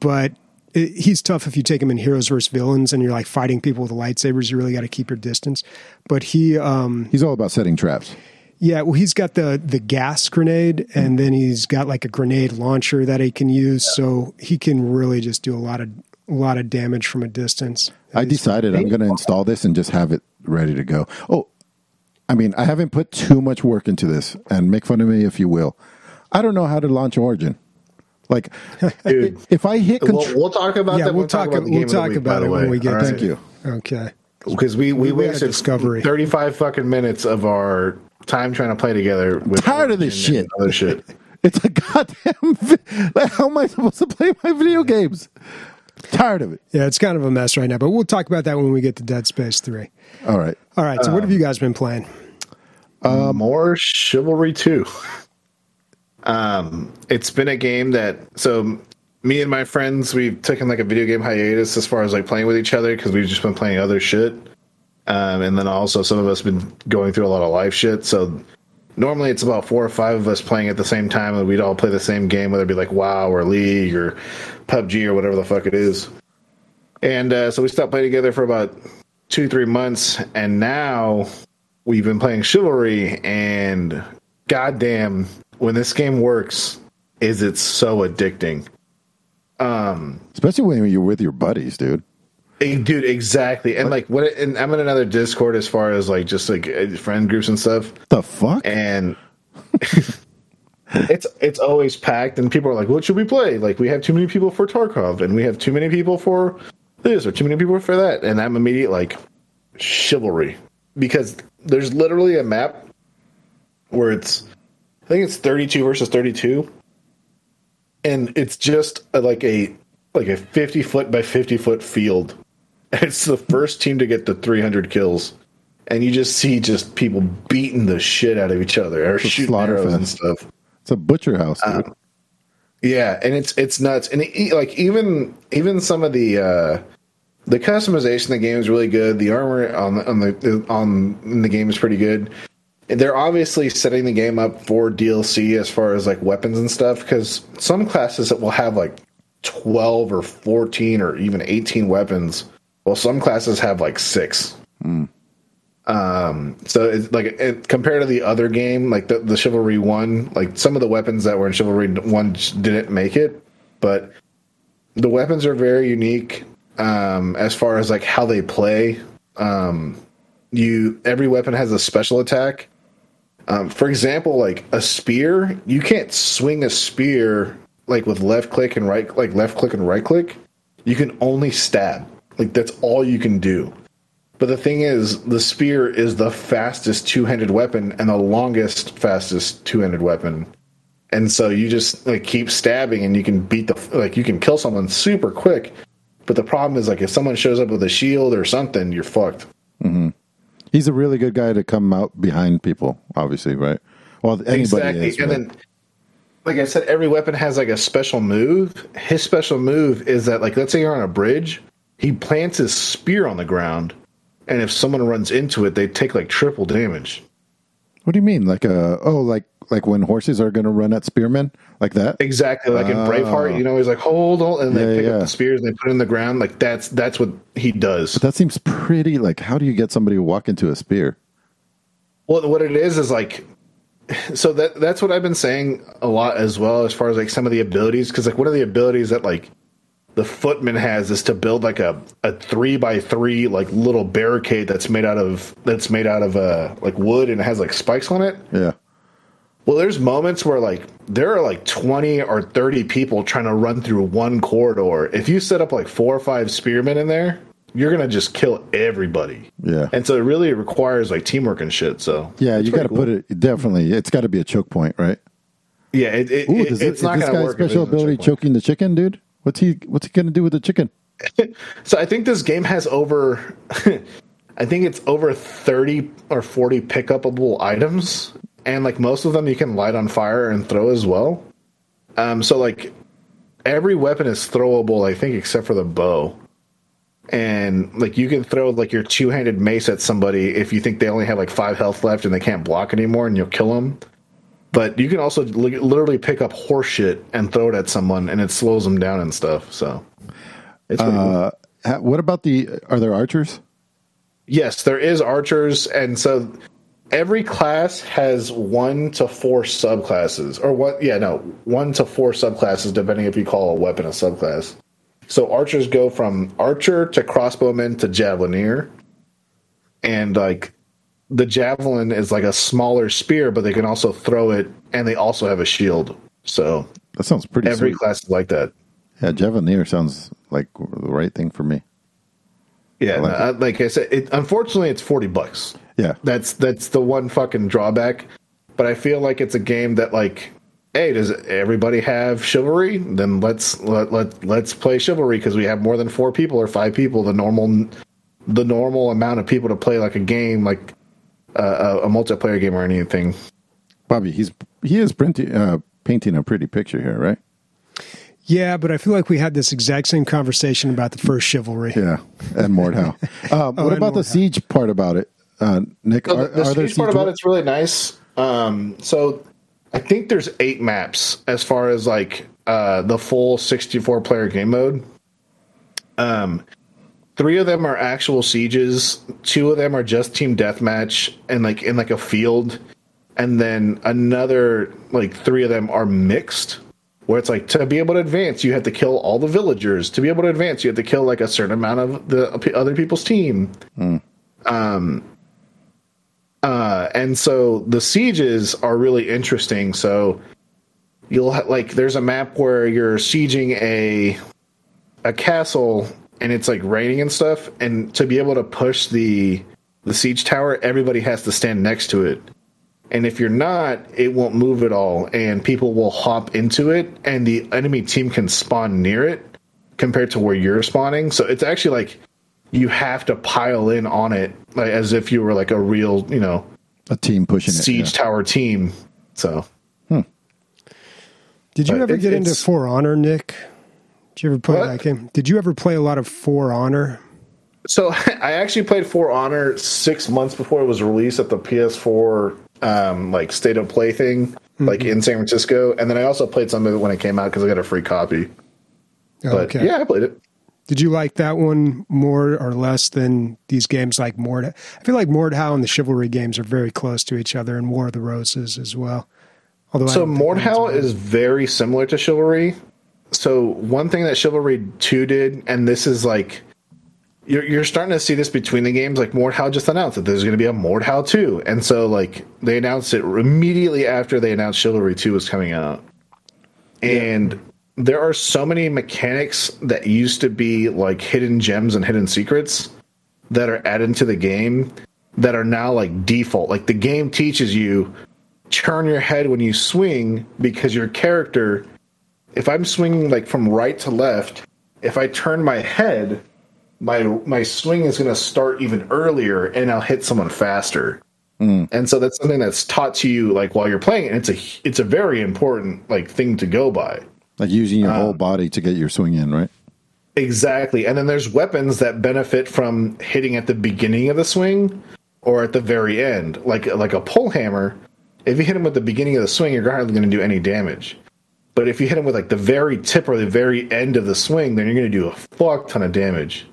but he's tough if you take him in heroes versus villains and you're like fighting people with lightsabers. You really got to keep your distance. But he, um, He's all about setting traps. Yeah, well, he's got the the gas grenade, and then he's got like a grenade launcher that he can use, so he can really just do a lot of a lot of damage from a distance. I decided I'm going to install this and just have it ready to go. Oh, I mean, I haven't put too much work into this, and make fun of me if you will. I don't know how to launch Origin. Like, Dude. if I hit We'll, control, we'll talk about Yeah, that. we'll talk- the we'll game of the talk week, about by the it when we get to right? thank you. Okay. because we, we, We had wasted discovery. 35 fucking minutes of our time trying to play together. With Tired of this shit. Other shit. It's a goddamn. vi- Like, how am I supposed to play my video games? Tired of it. Yeah, it's kind of a mess right now, but we'll talk about that when we get to Dead Space 3. All right. All right, so what have you guys been playing? Uh, More Chivalry 2. Um, it's been a game that so me and my friends we've taken like a video game hiatus as far as like playing with each other because we've just been playing other shit. Um, and then also some of us have been going through a lot of life shit. So normally it's about four or five of us playing at the same time, and we'd all play the same game, whether it be like WoW or League or PUBG or whatever the fuck it is. And uh, so we stopped playing together for about two, three months, and now we've been playing Chivalry, and goddamn, when this game works, is it so addicting? Especially when you're with your buddies, dude. Eh, Dude, exactly. And like, what? And I'm in another Discord as far as like just like eh, friend groups and stuff. The fuck? and it's it's always packed and people are like what should we play like we have too many people for tarkov and we have too many people for this or too many people for that and i'm immediate like chivalry because there's literally a map where it's i think it's 32 versus 32 and it's just a, like a like a 50 foot by 50 foot field it's the first team to get the 300 kills and you just see just people beating the shit out of each other or a shooting arrows and stuff. It's a butcher house, dude. Yeah, and it's it's nuts. And it, like even even some of the uh, the customization of the game is really good. The armor on the, on the on in the game is pretty good. They're obviously setting the game up for DLC as far as like weapons and stuff because some classes that will have like twelve or fourteen or even eighteen weapons. Well, some classes have like six. Um, so it's like it, compared to the other game, like the, the Chivalry one, like some of the weapons that were in Chivalry one didn't make it, but the weapons are very unique um, as far as like how they play. Um, you every weapon has a special attack. Um, for example, like a spear, you can't swing a spear like with left click and right, like left click and right click. You can only stab. Like that's all you can do. But the thing is, the spear is the fastest two-handed weapon and the longest, fastest two-handed weapon. And so you just like keep stabbing, and you can beat the like you can kill someone super quick. But the problem is, like if someone shows up with a shield or something, you're fucked. Mhm. He's a really good guy to come out behind people, obviously, right? Well, anybody exactly. is. and but- then, like I said, every weapon has like a special move. His special move is that, like, let's say you're on a bridge, he plants his spear on the ground, and if someone runs into it, they take like triple damage. what do you mean? Like a oh, like like when horses are going to run at spearmen, like that? Exactly, like in Braveheart, oh. you know, he's like, "Hold on," and they Yeah, pick yeah. up the spears and they put it in the ground. Like that's that's what he does. That seems pretty. Like, how do you get somebody to walk into a spear? Well, what it is is like, so that that's what I've been saying a lot as well, as far as like some of the abilities, because like one of the abilities that like the footman has is to build like a, a three by three like little barricade that's made out of that's made out of uh like wood and it has like spikes on it. Yeah. Well, there's moments where like there are like 20 or 30 people trying to run through one corridor. If you set up like four or five spearmen in there, you're gonna just kill everybody. Yeah. And so it really requires like teamwork and shit. So Yeah, you got to pretty put it definitely. It's got to be a choke point, right? Yeah, it, it, Ooh, it- it's it, not this gonna guy's work. special ability choking the chicken, dude? What's he What's he to do with the chicken? So I think this game has over, I think it's over thirty or forty pickupable items, and like most of them you can light on fire and throw as well. Um, so like every weapon is throwable, I think, except for the bow. And like you can throw like your two-handed mace at somebody if you think they only have like five health left and they can't block anymore, and you'll kill them. But you can also li- literally pick up horse shit and throw it at someone, and it slows them down and stuff. So It's pretty cool. Uh, ha- what about the? Are there archers? Yes, there is archers, and so every class has one to four subclasses, or what? Yeah, no, one to four subclasses, depending if you call a weapon a subclass. So archers go from archer to crossbowman to javelineer, and like the javelin is like a smaller spear, but they can also throw it, and they also have a shield. So That sounds pretty. every sweet. class is like that. Yeah, Javelineer sounds like the right thing for me. Yeah, like uh, no, I- like I said, it, unfortunately, it's forty bucks. Yeah, That's that's the one fucking drawback. But I feel like it's a game that like, hey, does everybody have chivalry? Then let's let, let let's play chivalry because we have more than four people or five people. The normal the normal amount of people to play like a game like uh, a, a multiplayer game or anything. Bobby, he's he is printing uh, painting a pretty picture here, right? Yeah, but I feel like we had this exact same conversation about the first chivalry. Yeah, and Mordhau. Um, Oh, what and about the siege part about it, uh, Nick? So are, the, the are there speed part siege about it's really nice. Um, so I think there's eight maps as far as like uh, the full 64 player game mode. Um, three of them are actual sieges. Two of them are just team deathmatch and like in like a field, and then another like three of them are mixed. Where it's like to be able to advance, you have to kill all the villagers. To be able to advance, you have to kill like a certain amount of the other people's team. Um. Uh, and so the sieges are really interesting. So you'll ha- like there's a map where you're sieging a a castle and it's like raining and stuff. And to be able to push the the siege tower, everybody has to stand next to it. And if you're not, it won't move at all, and people will hop into it, and the enemy team can spawn near it compared to where you're spawning. So it's actually like you have to pile in on it, like as if you were like a real, you know, a team pushing it? siege yeah. tower team. So hmm. Did you But ever it- get into For Honor, Nick? Did you ever play What? that game? Did you ever play a lot of For Honor? So I actually played For Honor six months before it was released at the PS4 um, like state of play thing, like in San Francisco, and then I also played some of it when it came out because I got a free copy. But okay. yeah, I played it. Did you like that one more or less than these games like Mord? I feel like Mordhau and the Chivalry games are very close to each other, and War of the Roses as well. Although So Mordhau is very similar to Chivalry. So one thing that Chivalry 2 did, and this is like you're you're starting to see this between the games. Like Mordhau just announced that there's going to be a Mordhau 2, and so like they announced it immediately after they announced Chivalry 2 was coming out. And there are so many mechanics that used to be like hidden gems and hidden secrets that are added to the game that are now like default. Like the game teaches you turn your head when you swing because your character if i'm swinging like from right to left if i turn my head my my swing is going to start even earlier and i'll hit someone faster and so that's something that's taught to you like while you're playing and it's a it's a very important like thing to go by Like using your Uh, whole body to get your swing in, right? Exactly. And then there's weapons that benefit from hitting at the beginning of the swing or at the very end. Like like a pole hammer, if you hit him at the beginning of the swing, you're hardly going to do any damage. But if you hit him with like the very tip or the very end of the swing, then you're going to do a fuck ton of damage.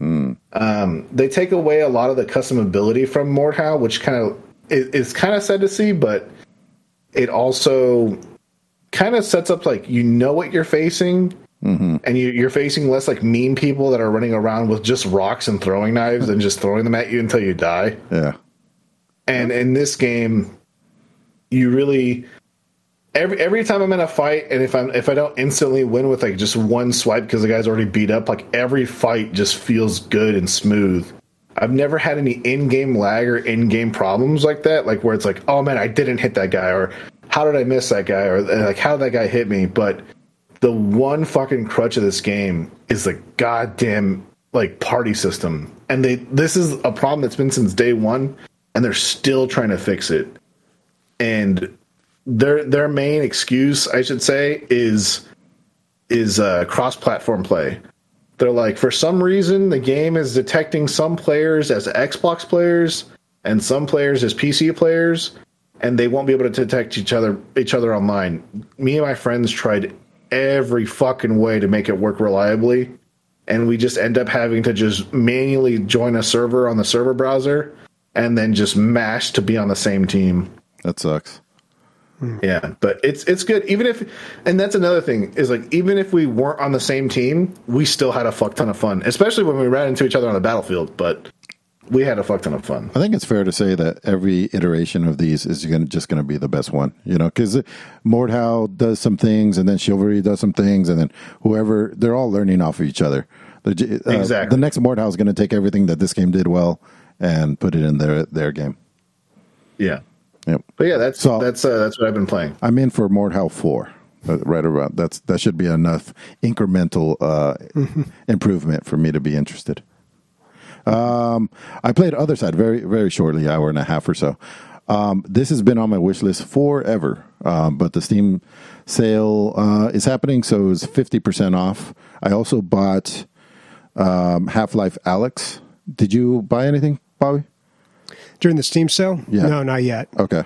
Um, they take away a lot of the custom ability from Mordhau, which kind of is, is kind of sad to see, but it also kind of sets up like you know what you're facing and you, you're facing less like mean people that are running around with just rocks and throwing knives and just throwing them at you until you die. Yeah. And in this game, you really every every time I'm in a fight, and if I'm if I don't instantly win with like just one swipe because the guy's already beat up, like every fight just feels good and smooth. I've never had any in-game lag or in-game problems like that, like where it's like, oh man, I didn't hit that guy, or how did I miss that guy, or like how did that guy hit me? But the one fucking crutch of this game is the goddamn like party system, and they this is a problem that's been since day one, and they're still trying to fix it. And their their main excuse, I should say, is is uh, cross-platform play. They're like, for some reason, the game is detecting some players as Xbox players and some players as PC players, and they won't be able to detect each other each other online. Me and my friends tried every fucking way to make it work reliably, and we just end up having to just manually join a server on the server browser and then just mash to be on the same team. That sucks. Yeah, but it's it's good. Even if, and that's another thing is like even if we weren't on the same team, we still had a fuck ton of fun, especially when we ran into each other on the battlefield. But we had a fuck ton of fun. I think it's fair to say that every iteration of these is gonna, just going to be the best one, you know, because Mordhau does some things, and then Chivalry does some things, and then whoever they're all learning off of each other. The, uh, Exactly. The next Mordhau is going to take everything that this game did well and put it in their their game. Yeah, Yep. but yeah, that's So- that's uh, that's what I've been playing. I'm in for Mordhau four. uh, Right around that's that should be enough incremental uh, improvement for me to be interested. Um, I played Othercide very very shortly, hour and a half or so. Um, this has been on my wish list forever, um, but the Steam sale uh, is happening, so it's fifty percent off. I also bought um, Half-Life: Alyx. Did you buy anything, Bobby? During the Steam sale? Yeah. No, not yet. Okay.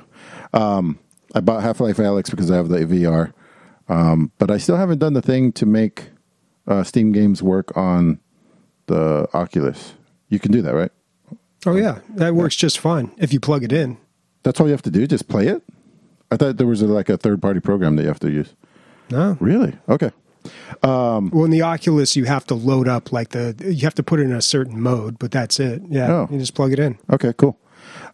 Um, I bought Half-Life: Alyx because I have the VR, um, but I still haven't done the thing to make uh, Steam games work on the Oculus. You can do that, right? Oh, yeah. That works just fine if you plug it in. That's all you have to do. Just play it. I thought there was a, like a third party program that you have to use. No. Really? Okay. Well, in the Oculus, you have to load up like the, you have to put it in a certain mode, but that's it. Yeah. Oh. You just plug it in. Okay. Cool.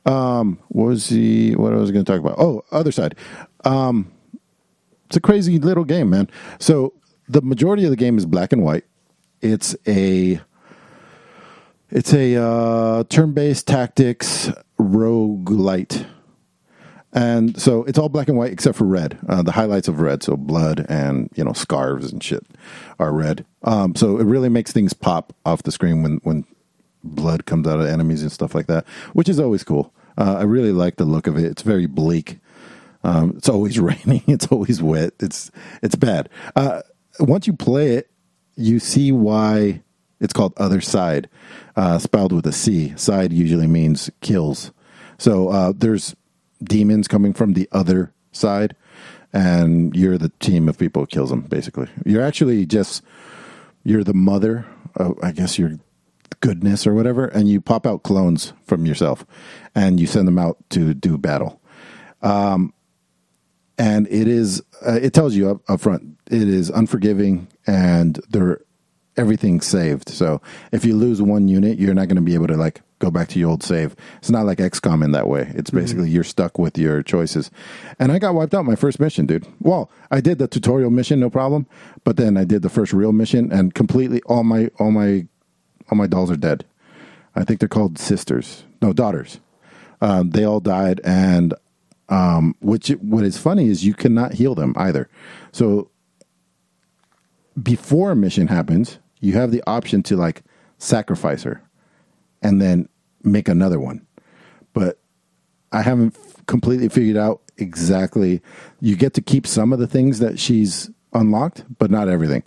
Um, what was the what I was going to talk about? Oh, Othercide. Um, it's a crazy little game, man. So the majority of the game is black and white. It's a it's a uh, turn-based tactics roguelite. And so it's all black and white except for red. Uh, the highlights of red, so blood and you know scarves and shit, are red. Um, so it really makes things pop off the screen when when blood comes out of enemies and stuff like that, which is always cool. Uh, I really like the look of it. It's very bleak. Um, it's always raining. It's always wet. It's it's bad. Uh, once you play it, you see why it's called Othercide, uh, spelled with a C. Cide usually means kills. So uh, there's demons coming from the other side, and you're the team of people who kills them. Basically, you're actually just you're the mother. Of, I guess you're goodness or whatever, and you pop out clones from yourself, and you send them out to do battle. Um, and it is uh, it tells you up, up front it is unforgiving and they're everything's saved. So if you lose one unit you're not going to be able to like go back to your old save. It's not like xcom in that way. It's basically you're stuck with your choices. And i got wiped out my first mission dude. Well i did the tutorial mission no problem but then i did the first real mission and completely all my all my all my dolls are dead i think they're called sisters no daughters um, they all died and um, which what is funny is you cannot heal them either. So before a mission happens, you have the option to like sacrifice her and then make another one. But I haven't completely figured out exactly. You get to keep some of the things that she's unlocked, but not everything.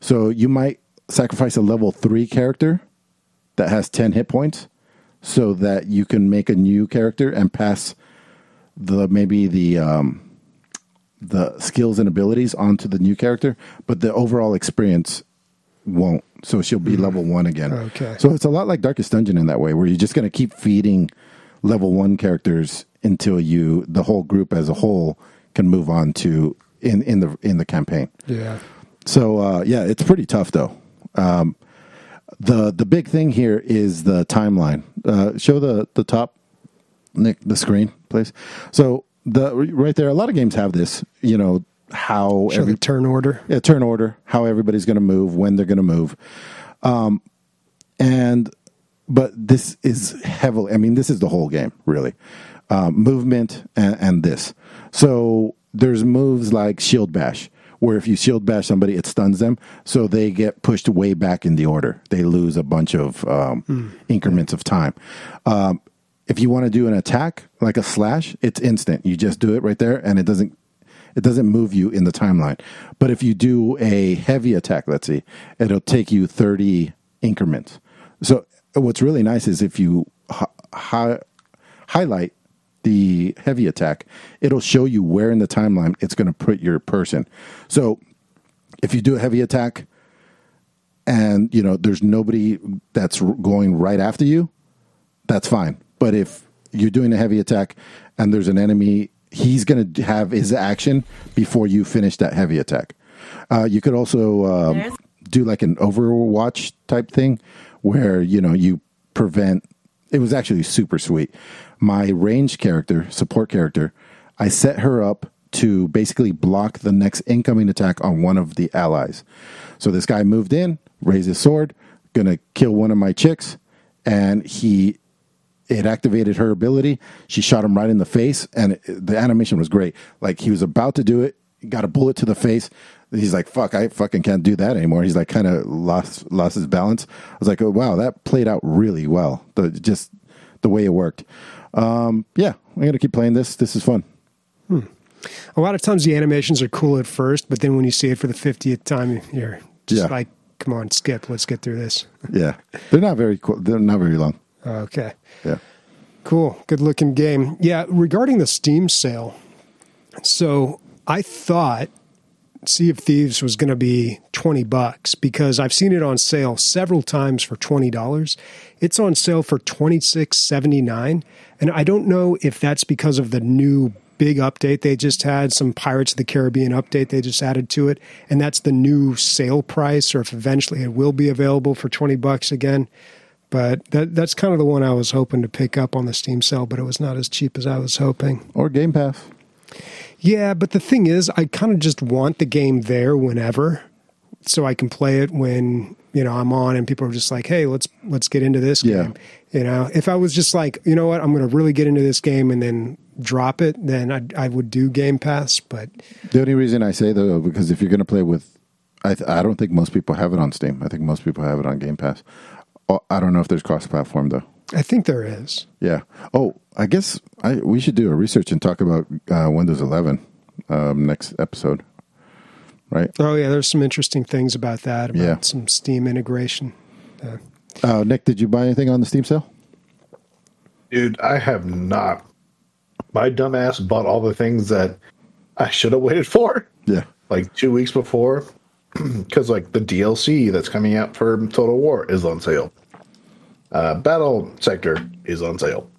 So you might sacrifice a level three character that has 10 hit points so that you can make a new character and pass the maybe the um, the skills and abilities onto the new character, but the overall experience won't. So she'll be level one again. Okay. So it's a lot like Darkest Dungeon in that way, where you're just going to keep feeding level one characters until you the whole group as a whole can move on to in in the in the campaign. Yeah. So uh, yeah, it's pretty tough though. Um, the the big thing here is the timeline. Uh, show the the top, Nick, the screen, please. So the right there, a lot of games have this. You know how Show every turn order. yeah, turn order, how everybody's going to move, when they're going to move. Um, and, but this is heavily, I mean, this is the whole game, really. Um, movement and, and this. So there's moves like Shield Bash, where if you Shield Bash somebody, it stuns them. So they get pushed way back in the order. They lose a bunch of um, increments of time. Um, if you want to do an attack like a slash, it's instant. You just do it right there, and it doesn't it doesn't move you in the timeline. But if you do a heavy attack, let's see, it'll take you 30 increments. So what's really nice is if you hi- hi- highlight the heavy attack, it'll show you where in the timeline it's going to put your person. So if you do a heavy attack, and you know there's nobody that's going right after you, that's fine. But if you're doing a heavy attack and there's an enemy, he's going to have his action before you finish that heavy attack. Uh, you could also um, do like an Overwatch type thing where you know you prevent. It was actually super sweet. My range character, support character, I set her up to basically block the next incoming attack on one of the allies. So this guy moved in, raised his sword, gonna kill one of my chicks, and he it activated her ability. She shot him right in the face, and it, the animation was great. Like he was about to do it, got a bullet to the face. He's like, "Fuck, I fucking can't do that anymore." He's like, kind of lost lost his balance. I was like, "Oh wow, that played out really well." The just the way it worked. Um, yeah, I'm gonna keep playing this. This is fun. A lot of times the animations are cool at first, but then when you see it for the 50th time, you're just Yeah. like, come on, skip. Let's get through this. Yeah, they're not very cool. They're not very long. Okay. Yeah. Cool. Good looking game. Yeah. Regarding the Steam sale, so I thought Sea of Thieves was going to be 20 bucks because I've seen it on sale several times for $20. It's on sale for 26.79 and I don't know if that's because of the new big update they just had, some Pirates of the Caribbean update they just added to it, and that's the new sale price or if eventually it will be available for 20 bucks again. But that that's kind of the one I was hoping to pick up on the Steam sale, but it was not as cheap as I was hoping. Or Game Pass. Yeah, but the thing is, I kind of just want the game there whenever, so I can play it when you know I'm on and people are just like, "Hey, let's let's get into this Yeah. game." You know, if I was just like, you know what, I'm going to really get into this game and then drop it, then I I would do Game Pass. But The only reason I say though, because if you're going to play with, I th- I don't think most people have it on Steam. I think most people have it on Game Pass. Oh, I don't know if there's cross platform though. I think there is. Yeah. Oh, I guess I we should do a research and talk about uh, Windows 11 um, next episode. Right. Oh yeah, there's some interesting things about that about Yeah. some Steam integration. Uh, Nick, did you buy anything on the Steam sale? Dude, I have not. My dumbass bought all the things that I should have waited for, Yeah. like two weeks before, because like the DLC that's coming out for Total War is on sale. Uh, Battle Sector is on sale,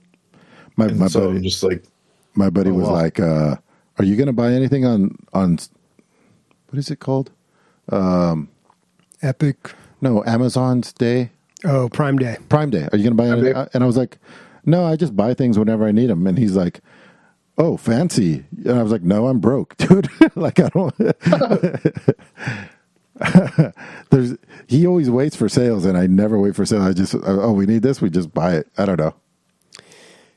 My my so I'm buddy, just like, my buddy Oh, was wow. like, uh, "Are you going to buy anything on on what is it called? Epic. No, Amazon's Day, Oh, Prime Day. Prime Day. Are you going to buy Prime anything?" Day? And I was like, "No, I just buy things whenever I need them." And he's like, "Oh, fancy." And I was like, "No, I'm broke, dude. like I don't." There's he always waits for sales, and I never wait for sales. I just oh, we need this, we just buy it. I don't know.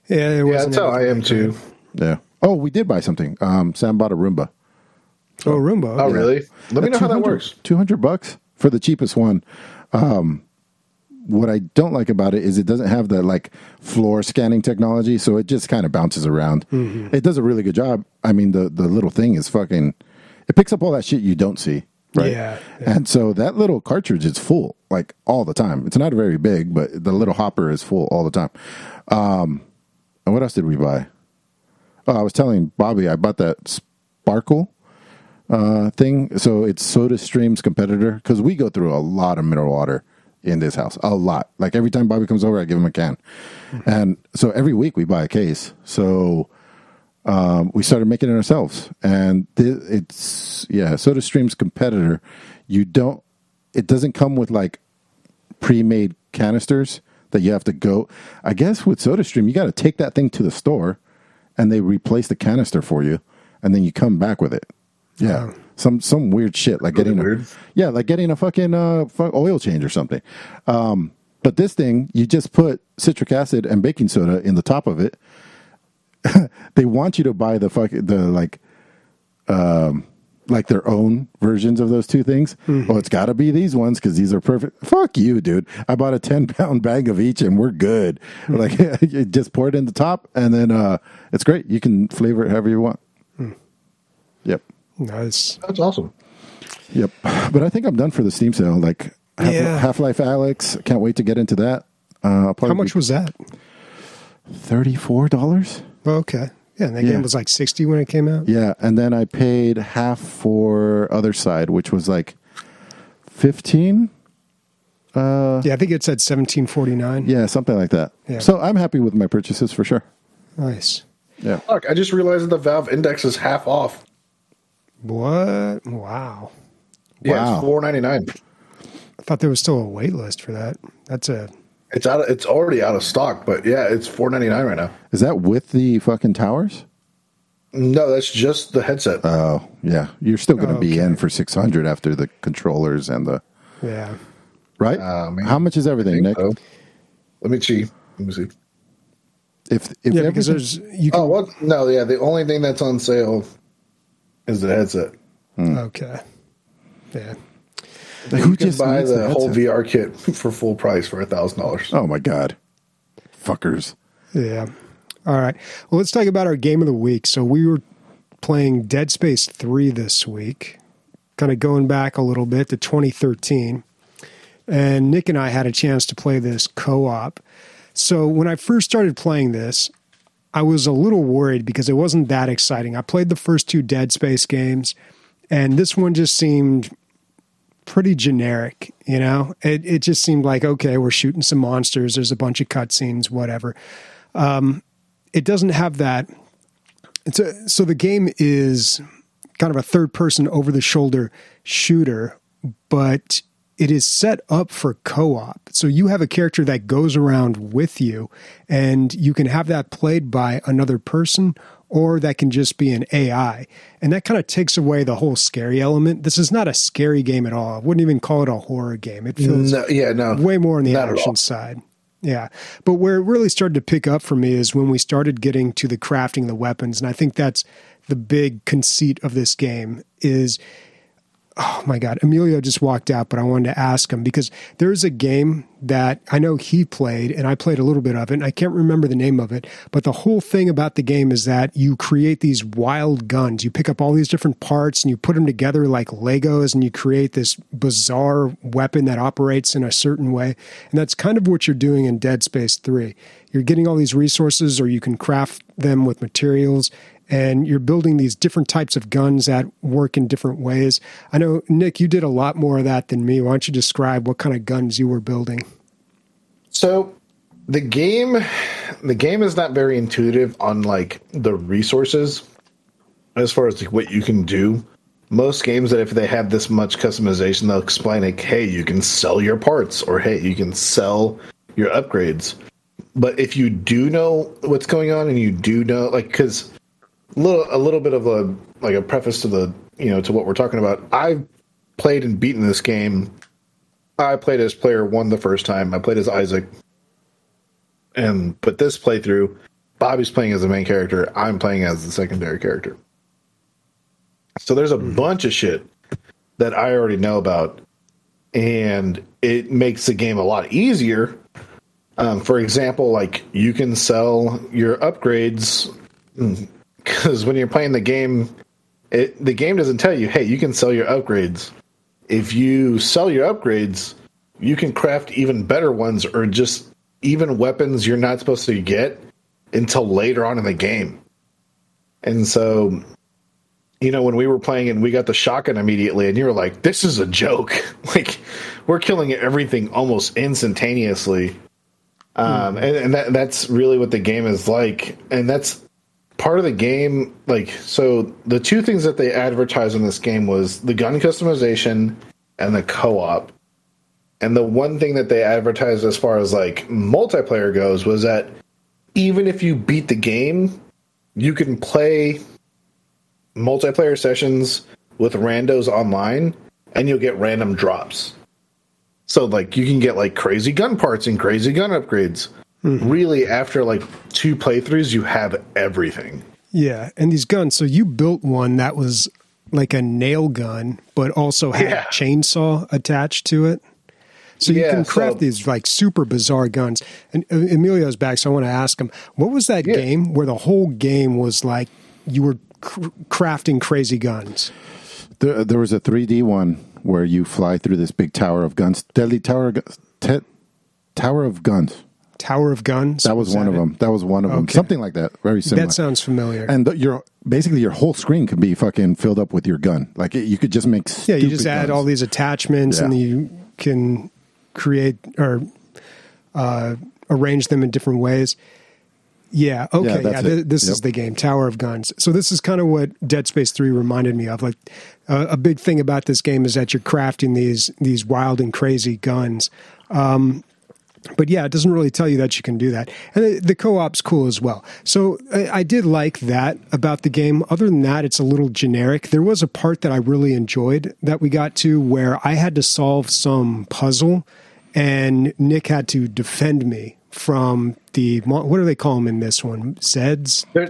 Yeah, it yeah, wasn't that's how I am too. Yeah. Oh, we did buy something. Um, Sam bought a Roomba. Oh, Roomba. Oh, okay. really? Let me know how that works. Two hundred bucks for the cheapest one. Um, what I don't like about it is it doesn't have the like floor scanning technology, so it just kind of bounces around. It does a really good job. I mean, the the little thing is fucking. It picks up all that shit you don't see. Right. Yeah, yeah. And so that little cartridge is full like all the time. It's not very big, but the little hopper is full all the time. Um, and what else did we buy? Oh, I was telling Bobby I bought that Spärkel uh, thing. So it's SodaStream's competitor because we go through a lot of mineral water in this house, a lot. Like every time Bobby comes over, I give him a can, and so every week we buy a case. So um, we started making it ourselves, and th- it's yeah, SodaStream's competitor. You don't. It doesn't come with like pre-made canisters that you have to go. I guess with SodaStream, you got to take that thing to the store, and they replace the canister for you, and then you come back with it. Yeah, some some weird shit like Really getting weird. a yeah, like getting a fucking uh, oil change or something. Um, but this thing, you just put citric acid and baking soda in the top of it. they want you to buy the fuck the like um like their own versions of those two things. Oh, it's got to be these ones because these are perfect. Fuck you, dude. I bought a ten pound bag of each, and we're good. Like, you just pour it in the top, and then uh, it's great. You can flavor it however you want. Yep, Nice. That's awesome. yep. But I think I'm done for the Steam sale. Like Yeah. Half-Life: Alyx, can't wait to get into that. Uh, How much was that? thirty four dollars? Oh, okay. Yeah, and that Yeah. game was like 60 when it came out. Yeah, and then I paid half for Othercide, which was like fifteen. Uh, yeah, I think it said seventeen forty nine. Yeah, something like that. Yeah. So I'm happy with my purchases for sure. Nice. Yeah. Fuck, I just realized that the Valve Index is half off. What? Wow. Yeah, Wow. it's four ninety nine. I thought there was still a wait list for that. That's a It's out. Of, it's already out of stock, but yeah, it's four ninety nine right now. Is that with the fucking towers? No, that's just the headset. Oh, yeah. You're still going to be Okay. in for 600 after the controllers and the yeah. right? Uh, man. How much is everything, Nick? so. Let me see. Let me see. If if Yeah, because everything- there's you can Oh, what? No, yeah. The only thing that's on sale is the headset. okay. Yeah. Who you can just buy needs the, whole headset? VR kit for full price for a thousand dollars. Oh my god, fuckers! Yeah. All right. Well, let's talk about our game of the week. So we were playing Dead Space 3 this week, kind of going back a little bit to 2013. And Nick and I had a chance to play this co op. So when I first started playing this, I was a little worried because it wasn't that exciting. I played the first two Dead Space games, and this one just seemed pretty generic, you know? It it just seemed like, okay, we're shooting some monsters, there's a bunch of cutscenes, whatever. Um, it doesn't have that. It's a, so the game is kind of a third person over the shoulder shooter, but it is set up for co-op. So you have a character that goes around with you and you can have that played by another person or that can just be an AI. And that kind of takes away the whole scary element. This is not a scary game at all. I wouldn't even call it a horror game. It feels No, yeah, no, way more on the not at all. action side. Yeah. But where it really started to pick up for me is when we started getting to the crafting of the weapons. And I think that's the big conceit of this game is oh my god, Emilio just walked out, but I wanted to ask him because there's a game that I know he played and I played a little bit of it and I can't remember the name of it, but the whole thing about the game is that you create these wild guns. You pick up all these different parts and you put them together like Legos and you create this bizarre weapon that operates in a certain way. And that's kind of what you're doing in Dead Space 3. You're getting all these resources or you can craft them with materials and you're building these different types of guns that work in different ways. I know, Nick, you did a lot more of that than me. Why don't you describe what kind of guns you were building? So the game the game is not very intuitive on like the resources as far as like what you can do. Most games that if they have this much customization, they'll explain like, hey, you can sell your parts or hey, you can sell your upgrades. But if you do know what's going on and you do know like cuz little a little bit of a like a preface to the you know to what we're talking about. I've played and beaten this game. I played as player one the first time. I played as Isaac, and but this playthrough, Bobby's playing as the main character. I'm playing as the secondary character. So there's a bunch of shit that I already know about, and it makes the game a lot easier. Um, for example, like you can sell your upgrades because when you're playing the game, it, the game doesn't tell you, hey, you can sell your upgrades. If you sell your upgrades, you can craft even better ones or just even weapons you're not supposed to get until later on in the game. And so, you know, when we were playing and we got the shotgun immediately, and you were like, this is a joke. like, we're killing everything almost instantaneously. Um, and, and that, that's really what the game is like. And that's part of the game like so the two things that they advertised in this game was the gun customization and the co-op. And the one thing that they advertised as far as like multiplayer goes was that even if you beat the game you can play multiplayer sessions with randos online and you'll get random drops. So like you can get like crazy gun parts and crazy gun upgrades really after like two playthroughs you have everything Yeah, and these guns. So you built one that was like a nail gun, but also had Yeah. a chainsaw attached to it. So you Yeah, can craft so- these like super bizarre guns. And uh, Emilio's back, so I want to ask him, what was that Yeah. game where the whole game was like you were cr- crafting crazy guns? There, there was a 3D one where you fly through this big tower of guns, deadly tower, of te- tower of guns. Tower of Guns. That was one of it? them. That was one of them. Something like that. Very similar. That sounds familiar. and the, your basically your whole screen could be fucking filled up with your gun. Like it, you could just make yeah, you just add guns. all these attachments, and you can create or uh, arrange them in different ways. Yeah. Okay. Yeah. that's th- this Yep. is the game, Tower of Guns. So this is kind of what Dead Space Three reminded me of. Like uh, a big thing about this game is that you're crafting these these wild and crazy guns. Um, but yeah, it doesn't really tell you that you can do that. And the, the co-op's cool as well. So I, I did like that about the game. Other than that, it's a little generic. There was a part that I really enjoyed that we got to where I had to solve some puzzle, and Nick had to defend me from the what do they call them in this one? Zeds. They're,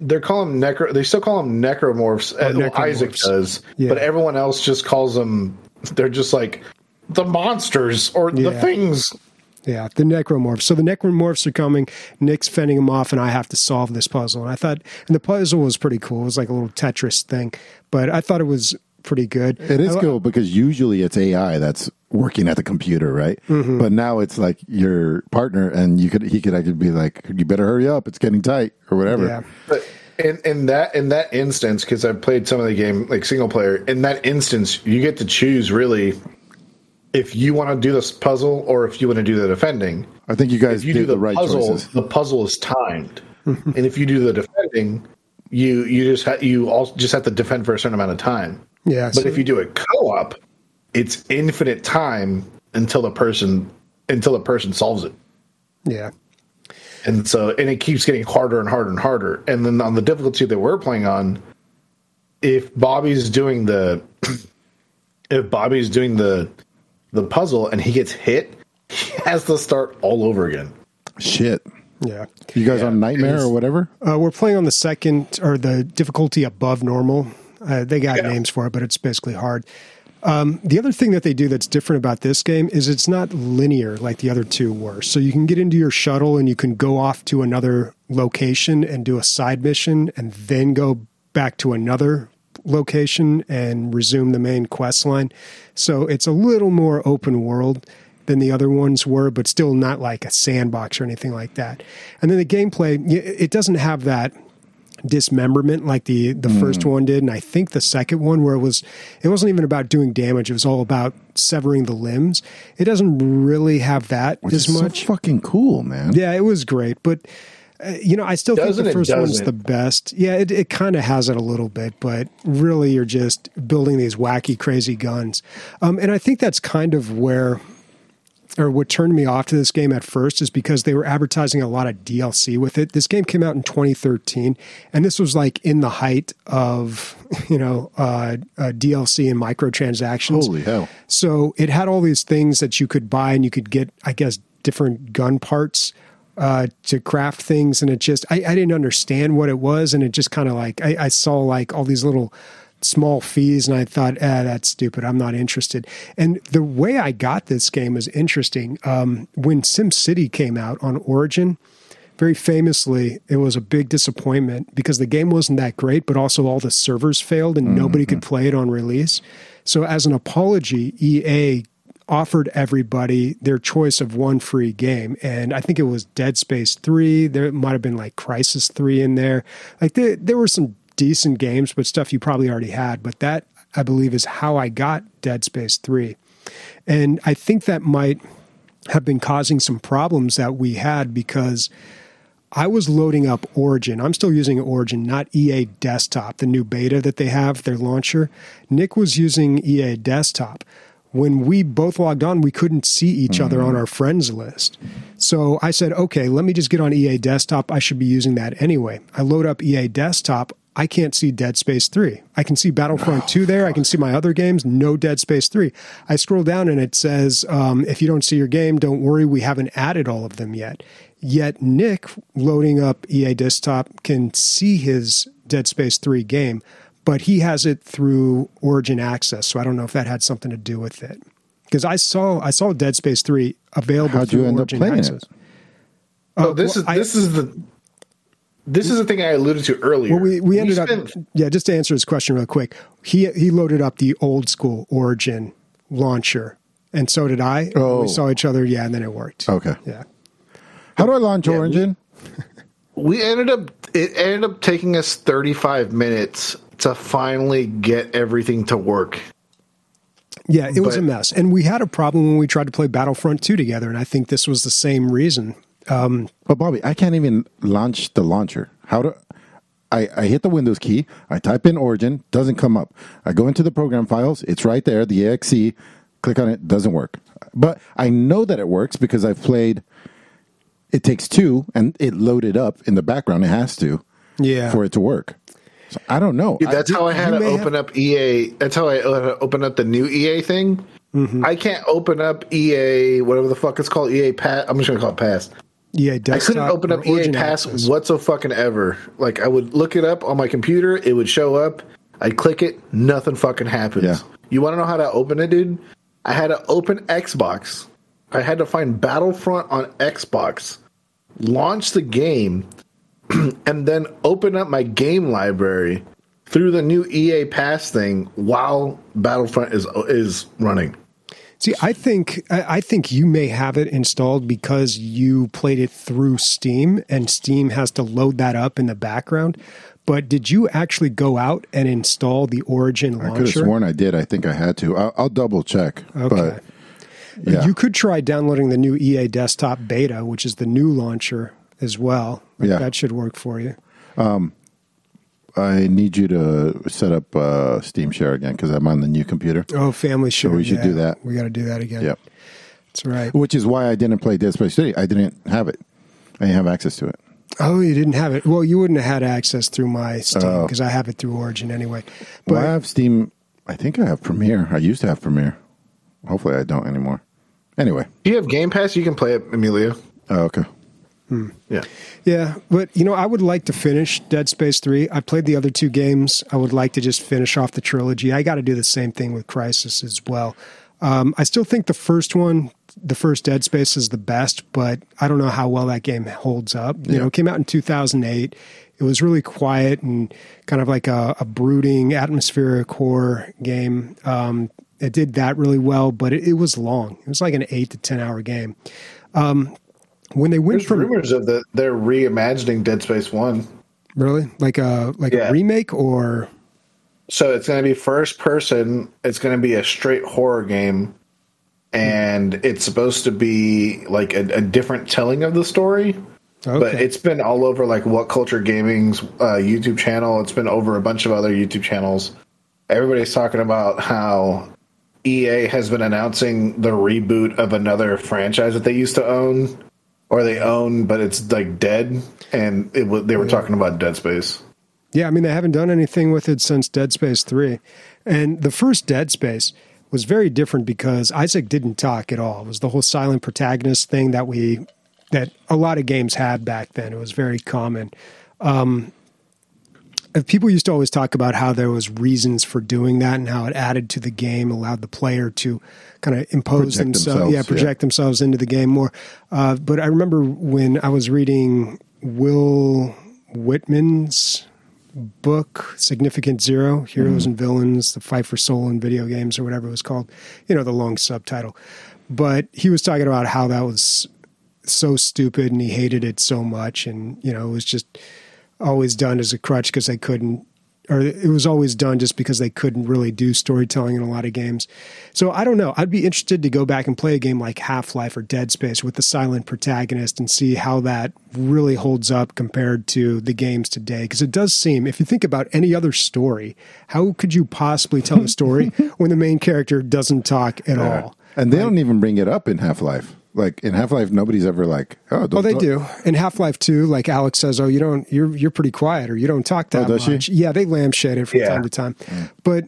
they're calling them necro. They still call them necromorphs. Uh, well, Isaac does, Yeah. but everyone else just calls them. They're just like the monsters or the things. Yeah, the necromorphs. So the necromorphs are coming. Nick's fending them off, and I have to solve this puzzle. And I thought, and the puzzle was pretty cool. It was like a little Tetris thing, but I thought it was pretty good. It is I- cool because usually it's AI that's working at the computer, right? Mm-hmm. But now it's like your partner, and you could he could actually be like, "You better hurry up, it's getting tight," or whatever. Yeah. But in, in that in that instance, because I've played some of the game like single player, in that instance, you get to choose really if you want to do this puzzle or if you want to do the defending. I think you guys If you do the, the right puzzle, choices. the puzzle is timed, and if you do the defending, you you just ha- you also just have to defend for a certain amount of time. Yeah, But so- if you do it co-op, it's infinite time until the person until the person solves it. Yeah. And so, and it keeps getting harder and harder and harder. And then on the difficulty that we're playing on, if Bobby's doing the, if Bobby's doing the, the puzzle and he gets hit, he has to start all over again. Shit. Yeah. You guys on Nightmare or whatever? Uh, we're playing on the second or the difficulty above normal. Uh, they got Yeah. names for it, but it's basically hard. Um, the other thing that they do that's different about this game is it's not linear like the other two were. So you can get into your shuttle and you can go off to another location and do a side mission and then go back to another location and resume the main quest line. So it's a little more open world than the other ones were, but still not like a sandbox or anything like that. And then the gameplay, it doesn't have that dismemberment like the the hmm. first one did and I think the second one where it was it wasn't even about doing damage it was all about severing the limbs it doesn't really have that Which as much so fucking cool, man. yeah it was great but uh, you know I still Doesn't think the first one's the best yeah it, it kind of has it a little bit but really you're just building these wacky crazy guns um, and I think that's kind of where or what turned me off to this game at first is because they were advertising a lot of DLC with it. This game came out in 2013, and this was like in the height of you know uh, uh, DLC and microtransactions. Holy hell. So it had all these things that you could buy, and you could get, I guess, different gun parts uh, to craft things. And it just, I, I didn't understand what it was, and it just kind of like I, I saw like all these little small fees, and I thought, ah, that's stupid. I'm not interested. And the way I got this game was interesting. Um, when SimCity came out on Origin. Very famously, it was a big disappointment because the game wasn't that great, but also all the servers failed and nobody could play it on release. So, as an apology, EA offered everybody their choice of one free game. And I think it was Dead Space 3. There might have been like Crysis 3 in there. Like, there, there were some decent games, but stuff you probably already had. But that, I believe, is how I got Dead Space 3. And I think that might have been causing some problems that we had because I was loading up Origin. I'm still using Origin, not EA Desktop, the new beta that they have, their launcher. Nick was using EA Desktop. When we both logged on, we couldn't see each other on our friends list. So I said, okay, let me just get on EA Desktop. I should be using that anyway. I load up EA Desktop. I can't see Dead Space 3. I can see Battlefront 2 there. I can see my other games. No Dead Space 3. I scroll down and it says, um, if you don't see your game, don't worry. We haven't added all of them yet. Yet Nick, loading up EA Desktop, can see his Dead Space 3 game, but he has it through Origin Access. So I don't know if that had something to do with it. Because I saw I saw Dead Space 3 available How'd through you end up Origin playing Access. it? Oh, uh, this well, is I- this is the this is the thing I alluded to earlier. Well, we, we ended up, yeah, just to answer his question real quick, he, he loaded up the old school Origin launcher, and so did I. Oh. We saw each other, yeah, and then it worked. Okay. Yeah. How do I launch Yeah, we- Origin? we ended up it ended up taking us 35 minutes to finally get everything to work Yeah, it was a mess. And we had a problem when we tried to play Battlefront 2 together, and I think this was the same reason. Um, but Bobby, I can't even launch the launcher. How do I, I hit the Windows key, I type in Origin, doesn't come up. I go into the program files, it's right there, the exe, click on it, doesn't work. But I know that it works because I've played It Takes Two and it loaded up in the background. It has to Yeah. for it to work. So I don't know. Dude, that's I, how I had to open up EA. That's how I uh, open up the new EA thing. Mm-hmm. I can't open up EA, whatever the fuck it's called, EA Pass. I'm just gonna call it Pass. Yeah, I couldn't open up EA Pass access. whatso fucking ever. Like I would look it up on my computer, it would show up. I'd click it, nothing fucking happens. Yeah. You want to know how to open it, dude? I had to open Xbox. I had to find Battlefront on Xbox, launch the game, and then open up my game library through the new EA Pass thing while Battlefront is is running. See, I think I I think you may have it installed because you played it through Steam, and Steam has to load that up in the background. But did you actually go out and install the Origin launcher? I could have sworn I did. I think I had to. I'll, I'll double check. Okay. But yeah. You could try downloading the new EA Desktop Beta, which is the new launcher as well. Like, Yeah. That should work for you. I need you to set up uh, Steam Share again because I'm on the new computer. Oh, family share. we should yeah. do that. We got to do that again. Yep. That's right. Which is why I didn't play Dead Space 3. I didn't have it. I didn't have access to it. Oh, you didn't have it. Well, you wouldn't have had access through my Steam Oh. because I have it through Origin anyway. But But I have Steam. I think I have Premier. I used to have Premier. Hopefully, I don't anymore. Anyway. If you have Game Pass, you can play it, Emilio. Oh, okay. Yeah. Yeah, but you know, I would like to finish Dead Space 3. I played the other two games. I would like to just finish off the trilogy. I got to do the same thing with Crysis as well. Um, I still think the first one, the first Dead Space, is the best, but I don't know how well that game holds up. You Yeah. know, it came out in 2008. It was really quiet and kind of like a, a brooding, atmospheric horror game. Um, it did that really well, but it, it was long. It was like an eight to 10 hour game. Um, when they went There's from rumors of that they're reimagining Dead Space One. Really? Like a like Yeah. a remake or So it's going to be first person. It's going to be a straight horror game, and it's supposed to be like a, a different telling of the story. But it's been all over like What Culture Gaming's uh, YouTube channel. It's been over a bunch of other YouTube channels. Everybody's talking about how EA has been announcing the reboot of another franchise that they used to own, or they own, but it's like dead. And it they were talking about Dead Space. Yeah, I mean they haven't done anything with it since Dead Space 3. And the first Dead Space was very different because Isaac didn't talk at all. It was the whole silent protagonist thing that we that a lot of games had back then. It was very common. Um people used to always talk about how there was reasons for doing that and how it added to the game, allowed the player to kind of impose Project themselves, themselves, yeah, yeah. project themselves into the game more. Uh, but I remember when I was reading Will Whitman's book, Significant Zero, Heroes and Villains, The Fight for Soul in Video Games, or whatever it was called, you know, the long subtitle. But he was talking about how that was so stupid and he hated it so much. And, you know, it was just always done as a crutch because they couldn't, or it was always done just because they couldn't really do storytelling in a lot of games. So I don't know. I'd be interested to go back and play a game like Half Life or Dead Space with the silent protagonist and see how that really holds up compared to the games today. Because it does seem, if you think about any other story, how could you possibly tell a story when the main character doesn't talk at all? And they don't even bring it up in Half Life. Like in Half Life, nobody's ever like, oh, Oh, they do. In Half Life Two, like Alyx says, "Oh, you don't, you're you're pretty quiet, or you don't talk that Oh, does she? much." Yeah, they lampshade it from Yeah. time to time, but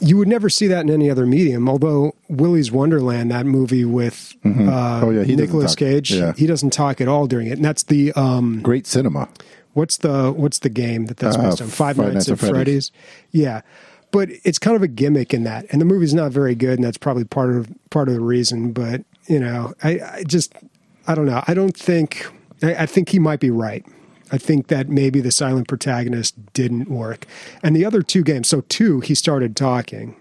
you would never see that in any other medium. Although Willy's Wonderland, that movie with uh, Oh, yeah, he Nicolas. Cage, Yeah. he doesn't talk at all during it, and that's the um, Great cinema. what's the what's the game that that's Uh, based on? Five, Nights, at Freddy's. Freddy's. Yeah, but it's kind of a gimmick in that, and the movie's not very good, and that's probably part of part of the reason. But you know, I, I just I don't know. I don't think I, I think he might be right. I think that maybe the silent protagonist didn't work, and the other two games. So two, he started talking,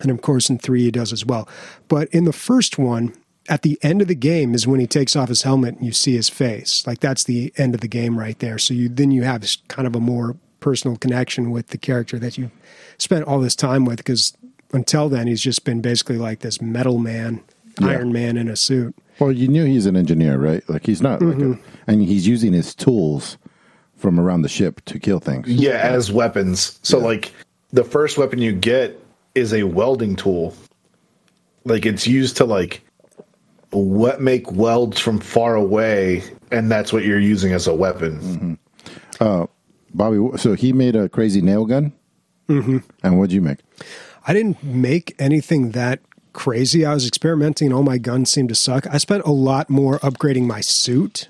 and of course in three he does as well. But in the first one, at the end of the game is when he takes off his helmet and you see his face. Like that's the end of the game right there. So you then you have kind of a more personal connection with the character that you spent all this time with because until then, he's just been basically like this metal man, Yeah. Iron Man in a suit. Well, you knew he's an engineer, right? Like he's not like, a, mm-hmm. and he's using his tools from around the ship to kill things. Yeah, as weapons. So like the first weapon you get is a welding tool. Like it's used to like what make welds from far away, and that's what you're using as a weapon. Mm-hmm. Uh, Bobby, so he made a crazy nail gun. Mm-hmm. And what'd you make? I didn't make anything that crazy. I was experimenting. All my guns seemed to suck. I spent a lot more upgrading my suit.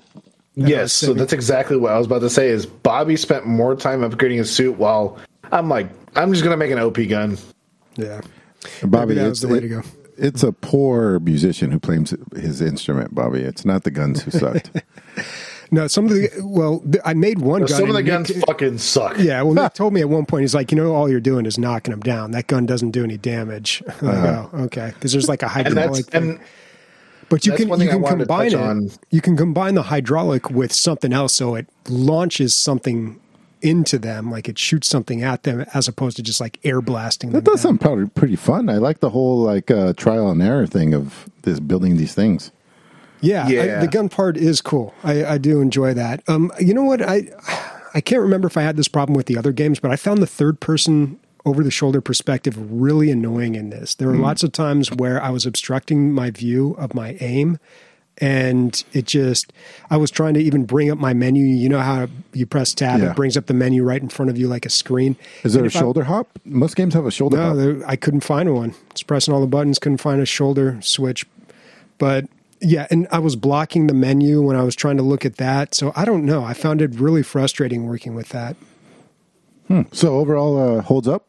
Yes, so that's exactly what I was about to say. Is Bobby spent more time upgrading his suit while I'm like, I'm just gonna make an OP gun. Yeah. Bobby, that it's- was the way to go. It's a poor musician who plays his instrument, Bobby. It's not the guns who sucked. No, some of the well, th- I made one gun. Some of the and guns Nick- fucking suck. yeah, well, Nick told me at one point, he's like, you know, all you're doing is knocking them down. That gun doesn't do any damage. I'm like, oh, okay, because there's like a Uh-huh. and hydraulic thing. But you That's can you can wanted to combine it. on. You can combine the hydraulic with something else, so it launches something into them, like it shoots something at them, as opposed to just like air blasting them. that does down. sound probably pretty fun. I like the whole like uh, trial and error thing of this building these things. Yeah, I- the gun part is cool. I, I do enjoy that. Um, you know what? I I can't remember if I had this problem with the other games, but I found the third person over the shoulder perspective really annoying in this. There were lots of times where I was obstructing my view of my aim. And it just, I was trying to even bring up my menu. You know how you press tab, Yeah. it brings up the menu right in front of you like a screen. Is there And a if I- shoulder hop? Most games have a shoulder no, hop. there, I couldn't find one. It's pressing all the buttons, couldn't find a shoulder switch. But yeah, and I was blocking the menu when I was trying to look at that. So I don't know. I found it really frustrating working with that. So overall, uh, holds up.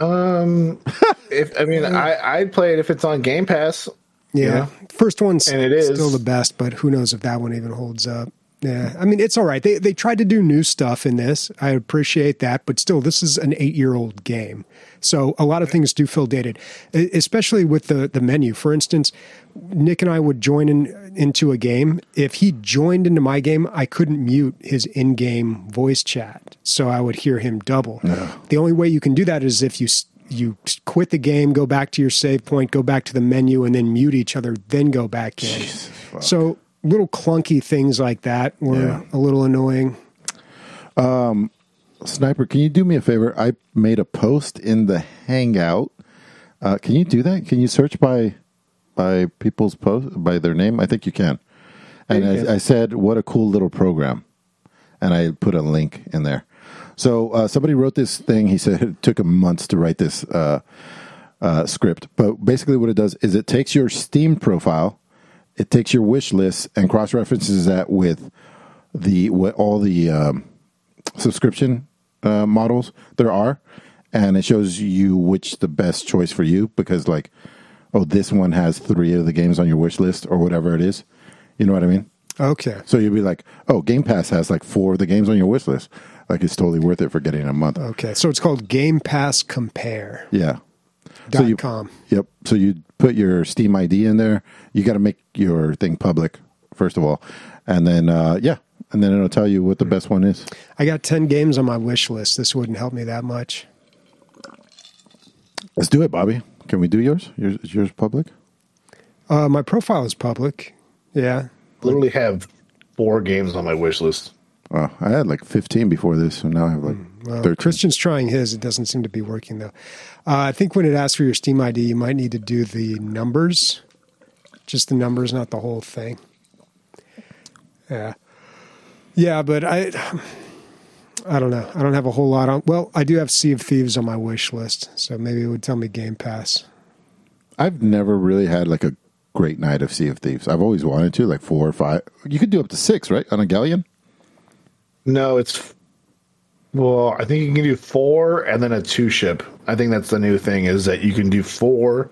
Um, if I mean I I'd play it if it's on Game Pass. Yeah. Yeah. First one's And it is. still the best, but who knows if that one even holds up. Yeah. I mean, it's all right. They they tried to do new stuff in this. I appreciate that, but still this is an 8-year-old game. So a lot of things do feel dated, especially with the the menu. For instance, Nick and I would join in into a game. If he joined into my game, I couldn't mute his in-game voice chat, so I would hear him double. The only way you can do that is if you you quit the game, go back to your save point, go back to the menu, and then mute each other, then go back in. so little clunky things like that were Yeah. a little annoying. Um, Sniper, can you do me a favor? I made a post in the Hangout. Uh, can you do that? Can you search by by people's post by their name? I think you can. And you can. I, I said, "What a cool little program," and I put a link in there. So uh, somebody wrote this thing. He said it took him months to write this uh, uh, script, but basically what it does is it takes your Steam profile, it takes your wish list, and cross references that with the what all the um, subscription uh, models there are, and it shows you which the best choice for you because like, oh, this one has three of the games on your wish list or whatever it is. You know what I mean? Okay. So you'd be like, oh, Game Pass has like four of the games on your wish list. Like it's totally worth it for getting a month. Okay. So it's called Game Pass Compare. Yeah. Dot you, com. Yep. So you put your Steam ID in there. You got to make your thing public first of all, and then uh, yeah, and then it'll tell you what the best one is. I got 10 games on my wish list. This wouldn't help me that much. Let's do it, Bobby. Can we do yours? Yours is yours public? Uh, my profile is public. Yeah. Literally have four games on my wish list. Oh, I had like 15 before this, so now I have like Well, 13. Christian's trying his. It doesn't seem to be working, though. Uh, I think when it asks for your Steam ID, you might need to do the numbers. Just the numbers, not the whole thing. Yeah. Yeah, but I. I don't know. I don't have a whole lot on. Well, I do have Sea of Thieves on my wish list, so maybe it would tell me Game Pass. I've never really had like a great night of Sea of Thieves. I've always wanted to, like four or five. You could do up to six, right? On a galleon? No, it's well, I think you can do four and then a two ship. I think that's the new thing is that you can do four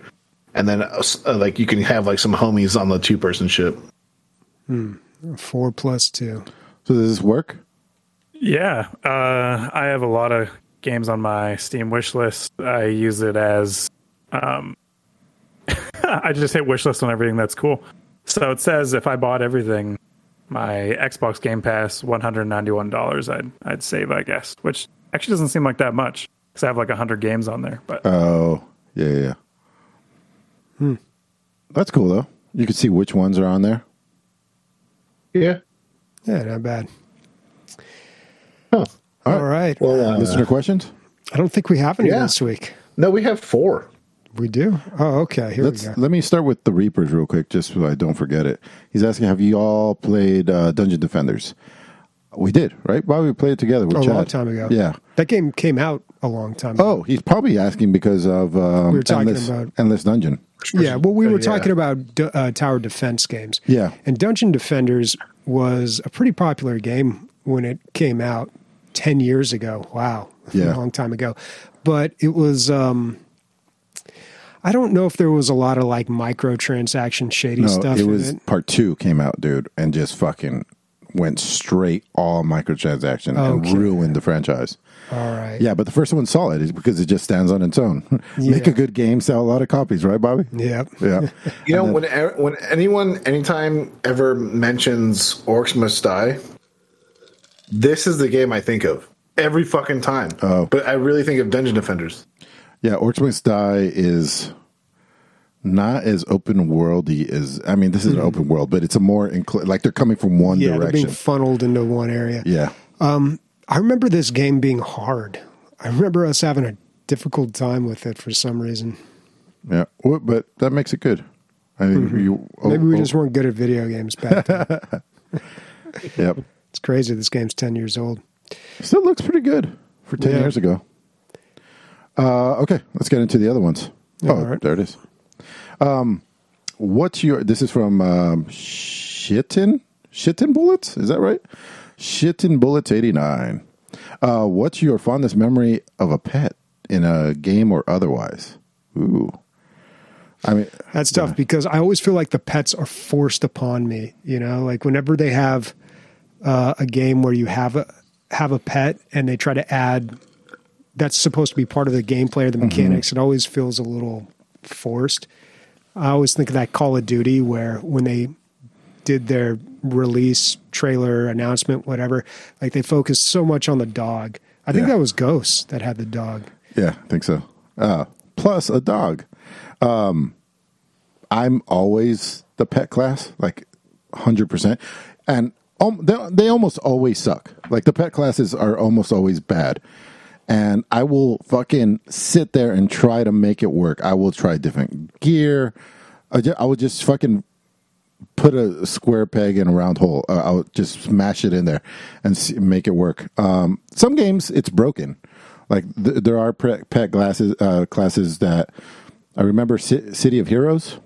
and then uh, uh, like you can have like some homies on the two person ship. Four plus two. So does this work? Yeah, uh, I have a lot of games on my Steam wish list. I use it as, um, I just hit wish list on everything that's cool. So it says if I bought everything, my Xbox Game Pass, one hundred ninety one dollars, I'd I'd save, I guess, which actually doesn't seem like that much. because I have like hundred games on there. But Oh, yeah, yeah. yeah. Hmm. That's cool though. You can see which ones are on there. Yeah. Yeah, not bad. Huh. All right. Well, uh, Listener questions? I don't think we have any Yeah. this week. no, we have four. We do. Oh, okay. Here Let's we go. let me start with the Reapers real quick, just so I don't forget it. He's asking, "Have you all played uh, Dungeon Defenders?" We did, right? Bobby, we played it together with a Chad. long time ago. Yeah. That game came out a long time ago. Oh, he's probably asking because of um, We were talking Endless, about- Endless Dungeon. Yeah, well, we were Yeah. talking about d- uh, tower defense games. Yeah. And Dungeon Defenders was a pretty popular game when it came out 10 years ago. Wow. Yeah. A long time ago. But it was, um, I don't know if there was a lot of like microtransaction shady No, stuff it was it. part two came out, dude, and just fucking went straight all microtransaction Okay. and ruined the franchise. All right. Yeah, but the first one's solid is because it just stands on its own. Make Yeah. a good game, sell a lot of copies, right, Bobby? Yeah. Yeah. You know, when when anyone, anytime ever mentions Orcs Must Die, this is the game I think of every fucking time. Oh. But I really think of Dungeon Defenders. Yeah, Orcs Must Die is not as open worldy as I mean, this is an open world, but it's a more incl- like they're coming from one Mm-hmm. Yeah, direction. being funneled into one area. yeah. I remember this game being hard. I remember us having a difficult time with it for some reason. Yeah. Well, but that makes it good. I mean, you, oh, Mm-hmm. Maybe we oh, just weren't good at video games back then. Yep. it's crazy. This game's 10 years old. Still looks pretty good for 10 Yeah. years ago. Uh, okay, let's get into the other ones. Yeah, oh, right. there it is. Um, what's your, this is from um, Shitten? Shitten Bullets? Is that right? Shitten Bullets 89. Uh, what's your fondest memory of a pet in a game or otherwise? Ooh. I mean, That's tough because I always feel like the pets are forced upon me. You know, like whenever they have uh, a game where you have a have a pet and they try to add that's supposed to be part of the gameplay or the mechanics, it always feels a little forced. I always think of that Call of Duty where when they did their release trailer announcement, whatever, like they focused so much on the dog. I think Yeah. that was Ghosts that had the dog. Yeah, I think so. Uh, plus a dog. Um, I'm always the pet class, like 100%. And um, they, they almost always suck. Like the pet classes are almost always bad. And I will fucking sit there and try to make it work. I will try different gear. I, ju- I will just fucking put a square peg in a round hole. Uh, I'll just smash it in there and see, make it work. Um, some games it's broken. Like th- there are pre- pet classes uh, classes that I remember. C- City of Heroes.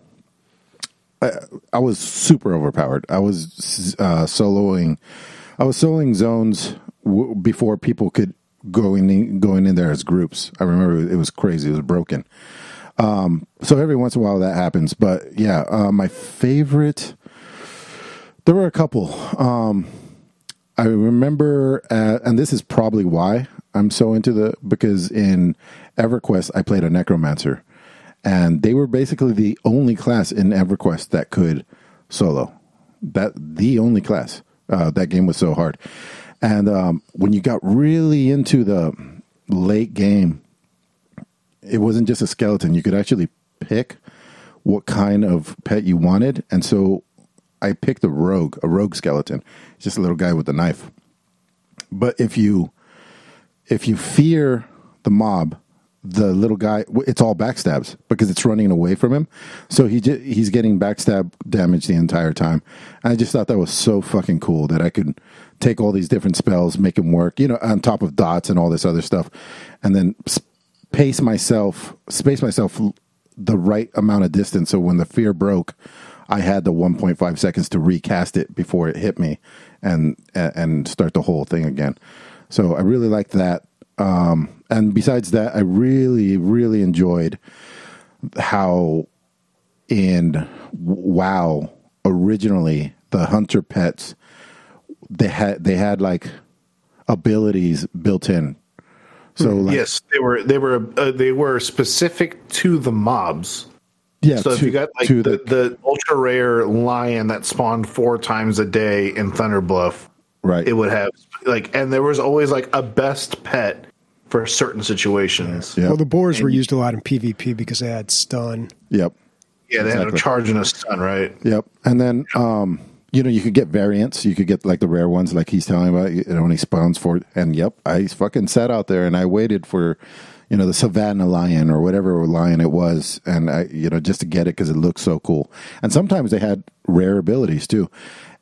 I, I was super overpowered. I was uh, soloing. I was soloing zones w- before people could go in going in there as groups. I remember it was crazy. It was broken. Um, so every once in a while that happens. But yeah, uh, my favorite. There were a couple. Um, I remember, uh, and this is probably why I'm so into the because in EverQuest I played a necromancer, and they were basically the only class in EverQuest that could solo. That the only class. Uh, that game was so hard, and um, when you got really into the late game, it wasn't just a skeleton. You could actually pick what kind of pet you wanted, and so I picked a rogue, a rogue skeleton, It's just a little guy with a knife. But if you if you fear the mob, the little guy, it's all backstabs because it's running away from him. So he j- he's getting backstab damage the entire time. And I just thought that was so fucking cool that I could take all these different spells, make them work, you know, on top of dots and all this other stuff, and then pace myself, space myself the right amount of distance. So when the fear broke, I had the 1.5 seconds to recast it before it hit me and and start the whole thing again. So I really liked that. Um, and besides that, I really really enjoyed how in WoW originally the hunter pets they had they had like abilities built in. So like, yes, they were they were uh, they were specific to the mobs. yeah. So if you got like to the, the ultra rare lion that spawned four times a day in Thunderbluff, right, it would have like, and there was always like a best pet for certain situations. Yeah. Well, the boars were used a lot in PvP because they had stun. Yep. Yeah, they had a charge and a stun, right? Yep. And then, um, you know, you could get variants. You could get like the rare ones, like he's telling about. It only spawns for. And yep, I fucking sat out there and I waited for, you know, the Savannah lion or whatever lion it was, and I, you know, just to get it because it looked so cool. And sometimes they had rare abilities too.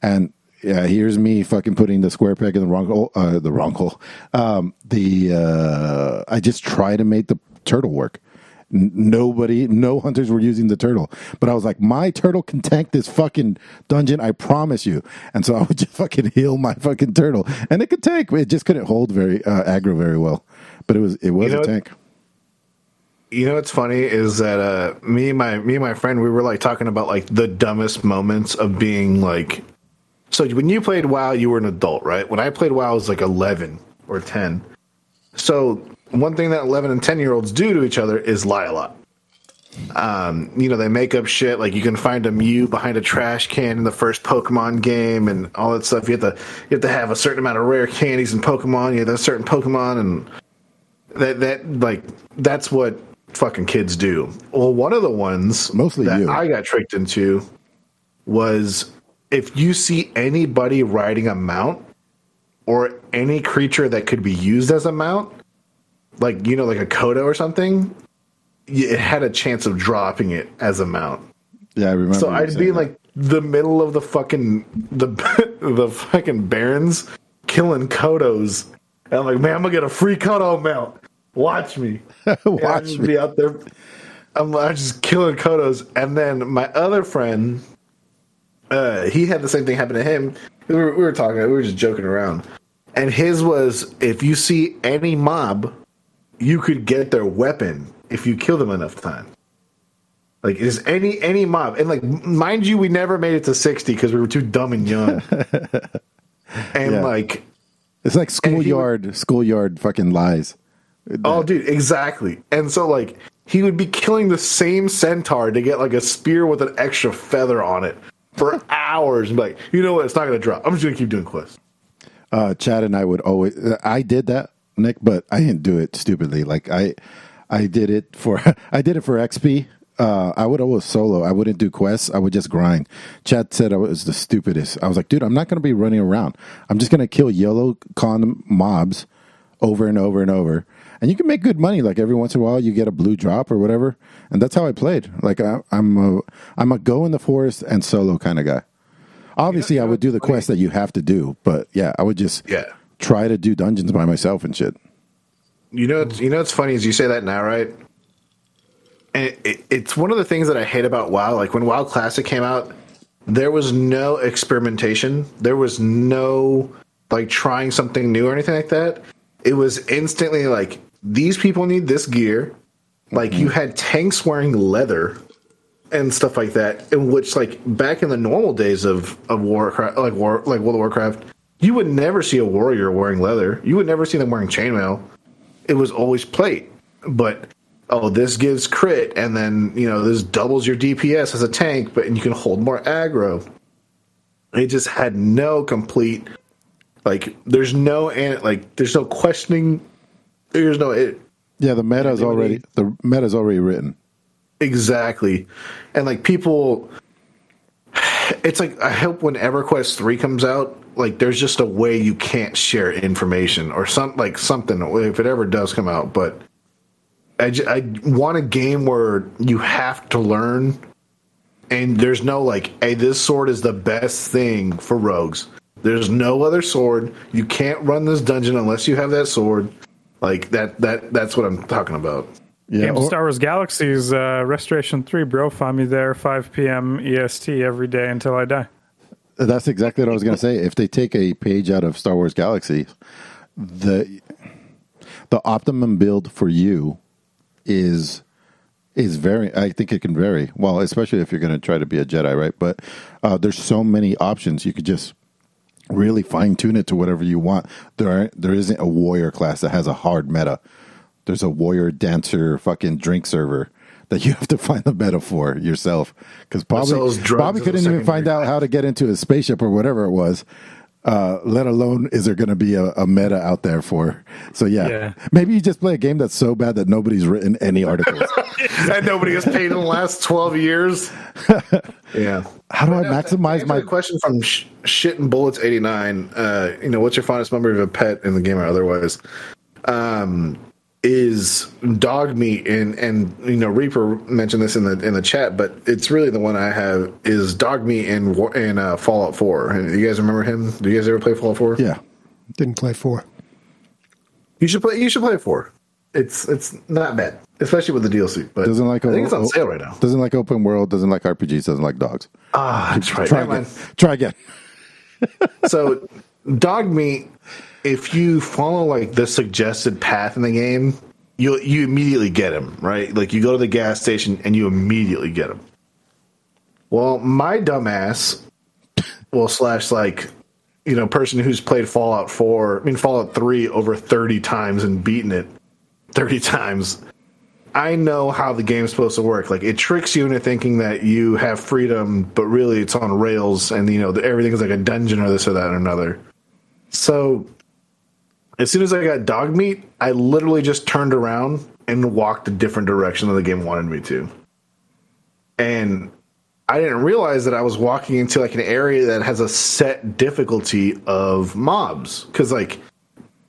And yeah, here's me fucking putting the square peg in the wrong hole. Uh, the wrong hole. Um, the uh, I just try to make the turtle work. Nobody, no hunters were using the turtle. But I was like, my turtle can tank this fucking dungeon, I promise you. And so I would just fucking heal my fucking turtle, and it could tank. It just couldn't hold very uh, aggro very well. But it was it was You know a tank. You know what's funny is that uh, me and my me and my friend we were like talking about like the dumbest moments of being like. So when you played WoW, you were an adult, right? When I played WoW, I was like eleven or ten. So one thing that eleven and ten year olds do to each other is lie a lot. Um, you know, they make up shit like you can find a Mew behind a trash can in the first Pokemon game and all that stuff. You have to you have to have a certain amount of rare candies in Pokemon. You have a certain Pokemon and that that like that's what fucking kids do. Well, one of the ones Mostly that you. I got tricked into was if you see anybody riding a mount or any creature that could be used as a mount, like you know, like a Kodo or something, it had a chance of dropping it as a mount. Yeah, I remember. So I'd be that. like the middle of the fucking the the fucking Barrens killing Kodos. And I'm like, man, I'm gonna get a free Kodo mount. Watch me. Watch me. out there. I'm, I'm just killing Kodos. And then my other friend, uh, he had the same thing happen to him. We were, we were talking, we were just joking around. And his was if you see any mob, you could get their weapon if you kill them enough times. Like is any any mob and like mind you, we never made it to sixty because we were too dumb and young. and Yeah. like, It's like schoolyard, schoolyard fucking lies. oh, dude, exactly. And so like he would be killing the same centaur to get like a spear with an extra feather on it for hours. And like, you know what? It's not gonna drop. I'm just gonna keep doing quests. uh, Chad and I would always. I did that, Nick, but I didn't do it stupidly. Like I, I did it for. I did it for XP. Uh, I would always solo. I wouldn't do quests. I would just grind. Chad said I was the stupidest. I was like, dude, I'm not going to be running around. I'm just going to kill yellow con mobs over and over and over. And you can make good money. Like every once in a while, you get a blue drop or whatever. And that's how I played. Like I, I'm a, I'm a go in the forest and solo kind of guy. Obviously, I would do the quest that you have to do, but yeah, I would just Yeah. Try to do dungeons by myself and shit. You know, it's, you know, it's funny as you say that now, right? And it, it, it's one of the things that I hate about WoW. Like when WoW Classic came out, there was no experimentation. There was no like trying something new or anything like that. It was instantly like these people need this gear. Like you mm-hmm. had tanks wearing leather and stuff like that. In which, like back in the normal days of of Warcraft, like war, like World of Warcraft, you would never see a warrior wearing leather. You would never see them wearing chainmail. It was always plate. But oh, this gives crit, and then you know this doubles your DPS as a tank, but and you can hold more aggro. It just had no complete, like there's no and like there's no questioning. There's no it Yeah, the meta is already the meta is already written. Exactly. And like people it's like I hope when EverQuest 3 comes out, like there's just a way you can't share information or some like something if it ever does come out, but I, j- I want a game where you have to learn and there's no like hey this sword is the best thing for rogues. There's no other sword. You can't run this dungeon unless you have that sword. Like that that that's what I'm talking about. Yeah, Game or- Star Wars Galaxies uh, Restoration 3, bro. Find me there 5 p.m. EST every day until I die. That's exactly what I was going to say. If they take a page out of Star Wars Galaxy, the the optimum build for you is is very. I think it can vary. Well, especially if you're going to try to be a Jedi, right? But uh, there's so many options. You could just really fine tune it to whatever you want. There are, there isn't a warrior class that has a hard meta. There's a warrior dancer fucking drink server that you have to find the metaphor for yourself because sells probably Bobby couldn't even secondary find out how to get into a spaceship or whatever it was. Uh, let alone is there going to be a, a, meta out there for? So yeah. yeah. maybe you just play a game that's so bad that nobody's written any articles and nobody has paid in the last twelve years. yeah. How do I maximize my question from sh- shit and bullets eighty nine? Uh, you know, what's your fondest memory of a pet in the game or otherwise? Um, is dog meat and and you know Reaper mentioned this in the in the chat, but it's really the one I have is dog meat in in uh, Fallout Four. You guys remember him? Do you guys ever play Fallout Four? Yeah, didn't play four. You should play. You should play four. It's it's not bad, especially with the DLC. But doesn't like I think it's on sale right now. Doesn't like open world. Doesn't like RPGs. Doesn't like dogs. Ah, that's right. Try again. Try again. so, dog meat if you follow like the suggested path in the game, you you immediately get him, right? Like you go to the gas station and you immediately get him. Well, my dumbass, well slash like, you know, person who's played Fallout Four, I mean Fallout Three over thirty times and beaten it thirty times. I know how the game's supposed to work. Like it tricks you into thinking that you have freedom, but really it's on rails, and you know everything is like a dungeon or this or that or another. So as soon as I got Dogmeat, I literally just turned around and walked a different direction than the game wanted me to. And I didn't realize that I was walking into like an area that has a set difficulty of mobs. Cause like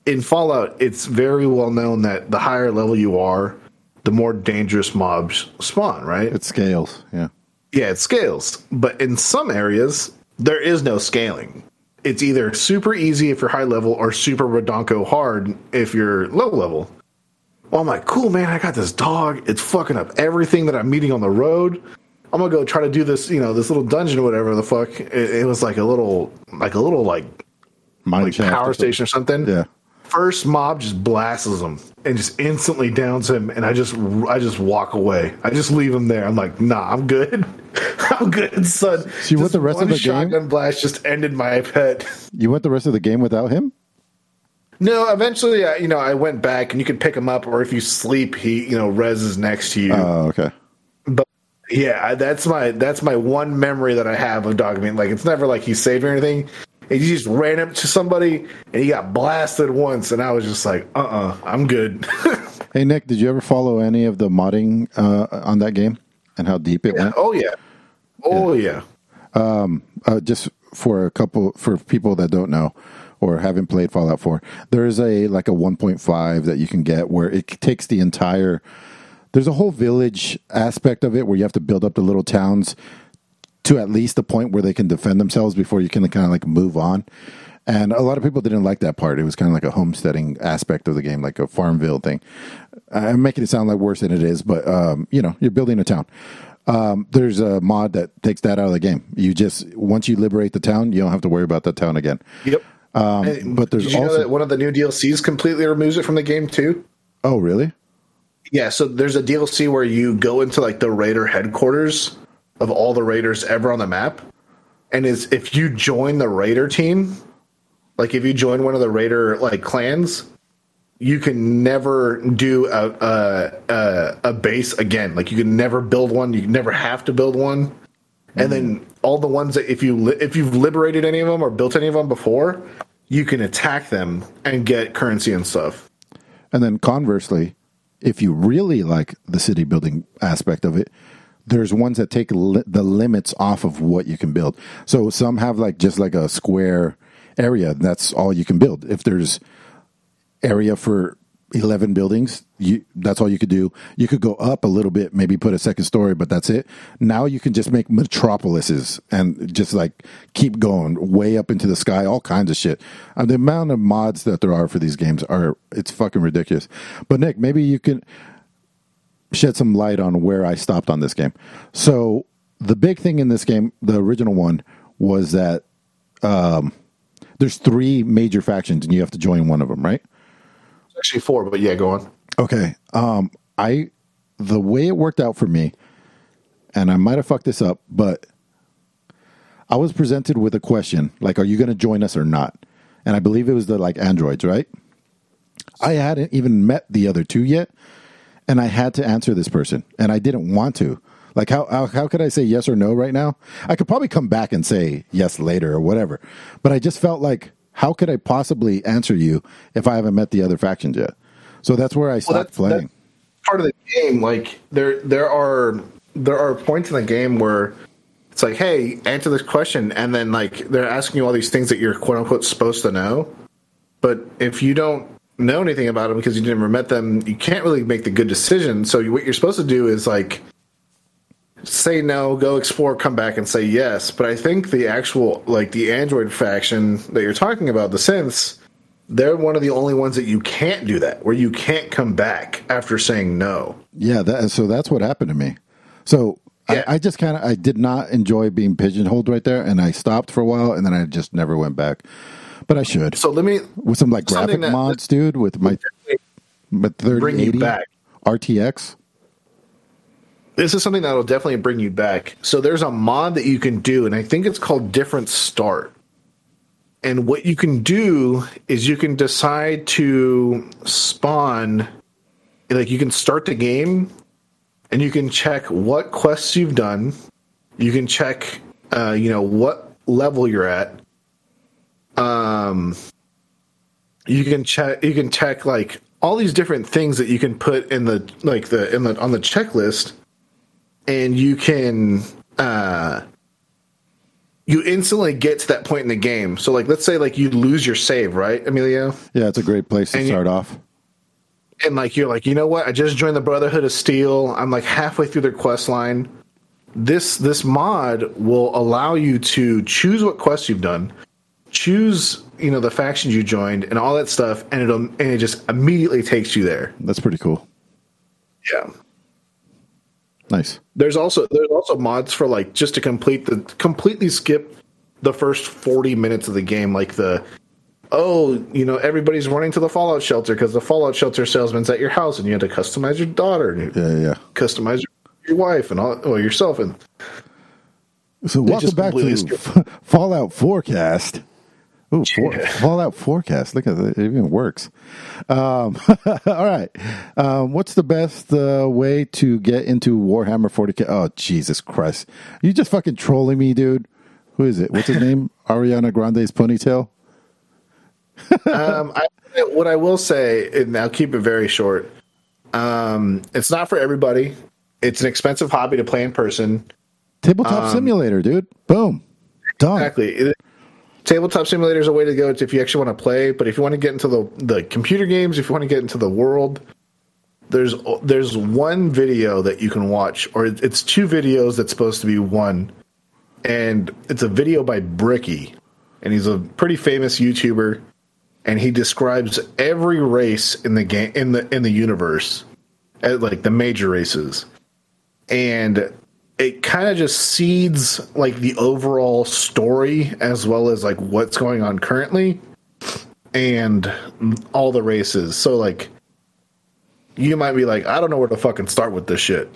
in Fallout, it's very well known that the higher level you are, the more dangerous mobs spawn, right? It scales, yeah. Yeah, it scales. But in some areas, there is no scaling it's either super easy if you're high level or super redonko hard if you're low level. Well, I'm like, cool, man. I got this dog. It's fucking up everything that I'm meeting on the road. I'm gonna go try to do this, you know, this little dungeon or whatever the fuck. It, it was like a little, like a little, like, Mine like power station or something. Yeah first mob just blasts him and just instantly downs him and i just i just walk away i just leave him there i'm like nah i'm good i'm good son so you went the rest of the shotgun game blast just ended my pet you went the rest of the game without him no eventually uh, you know i went back and you could pick him up or if you sleep he you know res is next to you oh okay but yeah that's my that's my one memory that i have of Dogmeat like it's never like he saved or anything and he just ran up to somebody and he got blasted once, and I was just like, uh uh-uh, uh, i am good. hey, Nick, did you ever follow any of the modding uh, on that game and how deep it yeah. went? Oh, yeah. Oh, yeah. yeah. Um, uh, just for a couple, for people that don't know, or haven't played Fallout 4, there is a like a 1.5 that you can get where it takes the entire. There's a whole village aspect of it where you have to build up the little towns to at least the point where they can defend themselves before you can kind of like move on. And a lot of people didn't like that part. It was kind of like a homesteading aspect of the game, like a Farmville thing. I'm making it sound like worse than it is, but um, you know, you're building a town. Um, there's a mod that takes that out of the game. You just once you liberate the town, you don't have to worry about that town again. Yep. Um, but there's also one of the new DLCs completely removes it from the game too. Oh, really? Yeah. So there's a DLC where you go into like the raider headquarters of all the raiders ever on the map. And is if you join the raider team, like if you join one of the raider like clans, you can never do a a, a, a base again. Like you can never build one. You never have to build one. And then all the ones that if you if you've liberated any of them or built any of them before, you can attack them and get currency and stuff. And then conversely, if you really like the city building aspect of it, there's ones that take li- the limits off of what you can build. So some have like just like a square area. That's all you can build. If there's area for 11 buildings, you, that's all you could do. You could go up a little bit, maybe put a second story, but that's it. Now you can just make metropolises and just like keep going way up into the sky, all kinds of shit. Uh, the amount of mods that there are for these games are, it's fucking ridiculous. But Nick, maybe you can, shed some light on where I stopped on this game. So the big thing in this game, the original one, was that um, there's three major factions, and you have to join one of them, right? Actually, four, but yeah, go on. Okay. Um, I the way it worked out for me, and I might have fucked this up, but I was presented with a question like, "Are you going to join us or not?" And I believe it was the like androids, right? I hadn't even met the other two yet, and I had to answer this person, and I didn't want to. Like how, how how could I say yes or no right now? I could probably come back and say yes later or whatever. But I just felt like how could I possibly answer you if I haven't met the other factions yet? So that's where I stopped that's- playing. that's part of the game. Like there, there are there are points in the game where it's like, hey, answer this question, and then like they're asking you all these things that you're quote unquote supposed to know. But if you don't know anything about them because you never met them, you can't really make the good decision. So what you're supposed to do is like say no, go explore, come back and say yes. But I think the actual like the Android faction that you're talking about, the synths, they're one of the only ones that you can't do that, where you can't come back after saying no. Yeah, that, so that's what happened to me. So Yeah. I, I just kind of I did not enjoy being pigeonholed right there, and I stopped for a while, and then I just never went back. But I should So let me with some like graphic that- mods, dude. With my my thirty eighty. RTX. This is something that will definitely bring you back. So there's a mod that you can do, and I think it's called Different Start. And what you can do is you can decide to spawn, like you can start the game, and you can check what quests you've done. You can check, uh, you know, what level you're at. Um, you can check. You can check like all these different things that you can put in the like the in the on the checklist and you can uh you instantly get to that point in the game. So like let's say like you lose your save right emilio? Yeah, it's a great place to And you- start off. and like you're like you know what? I just joined the brotherhood of steel. I'm like halfway through their quest line. This this mod will allow you to choose what quests you've done choose you know the factions you joined and all that stuff and it'll and it just immediately takes you there. That's pretty cool. yeah Nice. There's also there's also mods for like just to complete the completely skip the first 40 minutes of the game like the oh, you know, everybody's running to the fallout shelter because the fallout shelter salesman's at your house and you had to customize your daughter and you Yeah, yeah. customize your, wife and all well yourself and So welcome back to Fallout Forecast. Ooh, for, Fallout Forecast. Look at that. It even works. Um, all right. Um, what's the best uh, way to get into Warhammer 40K? Oh, Jesus Christ. You just fucking trolling me, dude. Who is it? What's his name? Ariana Grande's ponytail? um, I, what I will say, and I'll keep it very short. Um, it's not for everybody. It's an expensive hobby to play in person. Tabletop Um, Simulator, dude. Boom. Done. Exactly. It- tabletop simulator is a way to go if you actually want to play. But if you want to get into the the computer games, if you want to get into the world, there's there's one video that you can watch, or it's two videos that's supposed to be one, and it's a video by Bricky, and he's a pretty famous YouTuber, and he describes every race in the game in the in the universe, at like the major races, and it kind of just seeds like the overall story as well as like what's going on currently and all the races. So like you might be like, I don't know where to fucking start with this shit.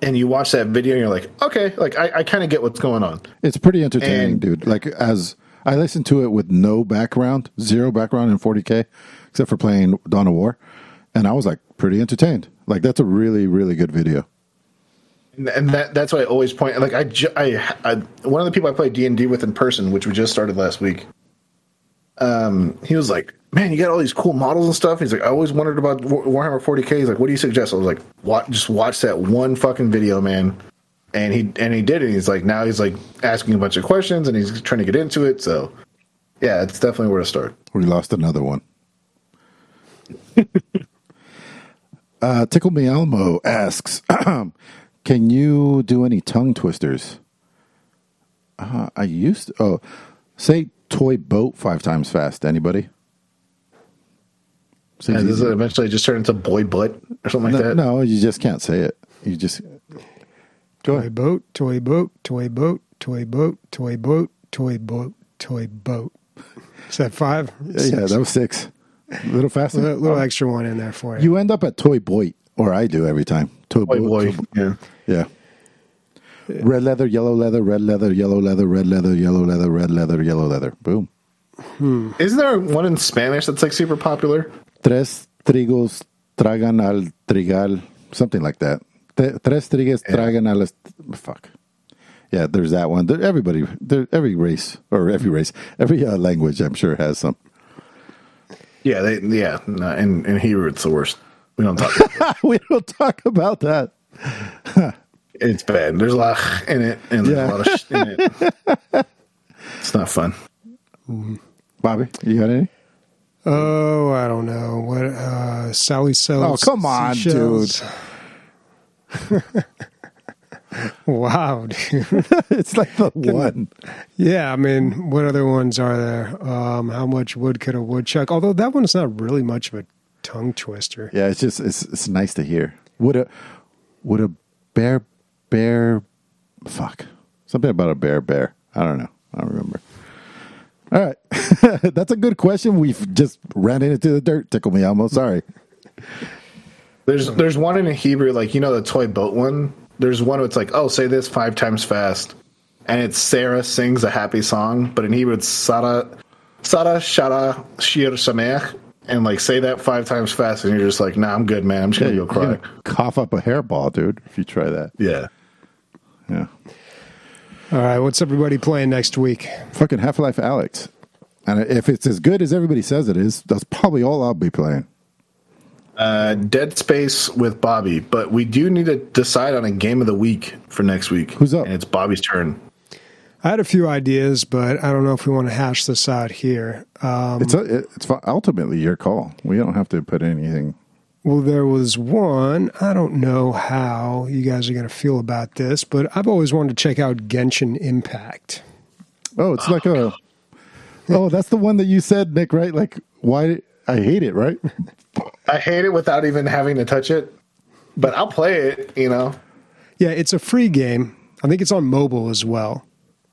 And you watch that video and you're like, okay, like I, I kind of get what's going on. It's pretty entertaining, And- dude. Like as I listened to it with no background, zero background in 40k, except for playing Dawn of War, and I was like pretty entertained. Like that's a really, really good video. And, that that's why I always point. Like I, ju- I, I, one of the people I played D and D with in person, which we just started last week. Um, he was like, "Man, you got all these cool models and stuff." He's like, "I always wondered about War- Warhammer 40k." He's like, "What do you suggest?" I was like, "Watch, just watch that one fucking video, man." And he and he did it. He's like, now he's like asking a bunch of questions and he's trying to get into it. So, yeah, it's definitely where to start. We lost another one. uh, Tickle Me Elmo asks, "Can you do any tongue twisters?" Uh, I used to, oh, say toy boat five times fast. Anybody? Seems And does it eventually just turn into boy butt or something like that? no, you just can't say it. You just go Toy ahead. boat, toy boat, toy boat, toy boat, toy boat, toy boat, toy boat. Is that five? Yeah, that was six. A little faster. little, little extra one in there for you. You end up at toy boy, or I do every time. Toy Boy, boy. boy. Yeah. Yeah. Red leather, yellow leather, red leather, yellow leather, red leather, yellow leather, red leather, yellow leather. Boom. Isn't there one in Spanish that's like super popular? Tres trigos tragan al trigal, something like that. Tres tigres tragan a las. Fuck. Yeah, there's that one. There, everybody, there, every race or every race, every uh, language, I'm sure has some. Yeah, they, yeah. No, in in Hebrew, it's the worst. We don't talk. We don't talk about that. It's bad. There's a lot in it, and there's Yeah. a lot of shit in it. It's not fun. Bobby, you got any? Oh, I don't know what. Uh, Sally sells. Oh, come on, seashells. wow, dude. it's like the one. Yeah, I mean, what other ones are there? Um, how much wood could a woodchuck? Although that one's not really much of a tongue twister. Yeah, it's just it's it's nice to hear. Would a would a bear bear fuck something about a bear bear? I don't know. I don't remember. All right, that's a good question. We've just ran into the dirt. Tickle me Elmo. Sorry. There's there's one in a Hebrew, like you know the toy boat one. There's one that's like, oh, say this five times fast, and it's Sarah sings a happy song, but in Hebrew it's Sarah Sara Shara Shir Sameach, and like say that five times fast, and you're just like, nah, I'm good, man. I'm just gonna go You're cry. gonna cough up a hairball, dude. If you try that, Yeah. yeah. All right, what's everybody playing next week? Fucking Half-Life: Alyx. And if it's as good as everybody says it is, that's probably all I'll be playing. Uh, Dead Space with Bobby, but we do need to decide on a game of the week for next week. Who's up? And it's Bobby's turn. I had a few ideas, but I don't know if we want to hash this out here. Um, It's a, it's ultimately your call. We don't have to put anything. well, there was one. I don't know how you guys are going to feel about this, but I've always wanted to check out Genshin Impact. Oh, it's like a. Oh, that's the one that you said, Nick. Right? Like, why? I hate it. Right? I hate it without even having to touch it, but I'll play it. You know. Yeah, it's a free game. I think it's on mobile as well.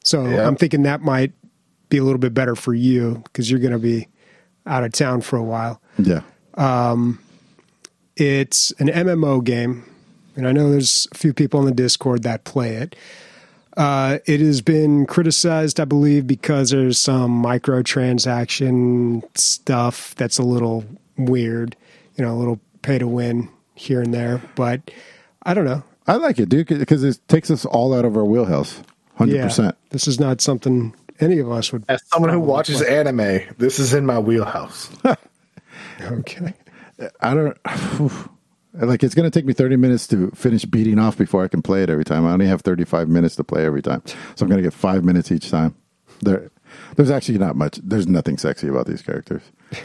So Yeah. I'm thinking that might be a little bit better for you because you're going to be out of town for a while. Yeah. It's an MMO game, and I know there's a few people on the Discord that play it. Uh, it has been criticized, I believe, because there's some microtransaction stuff that's a little weird, you know, a little pay to win here and there. But I don't know. I like it, dude, because it takes us all out of our wheelhouse. Hundred Yeah, percent. this is not something any of us would. As someone who watches anime, this is in my wheelhouse. Okay. I don't. Like it's going to take me thirty minutes to finish beating off before I can play it every time. I only have thirty-five minutes to play every time, so I'm going to get five minutes each time. There, there's actually not much. There's nothing sexy about these characters.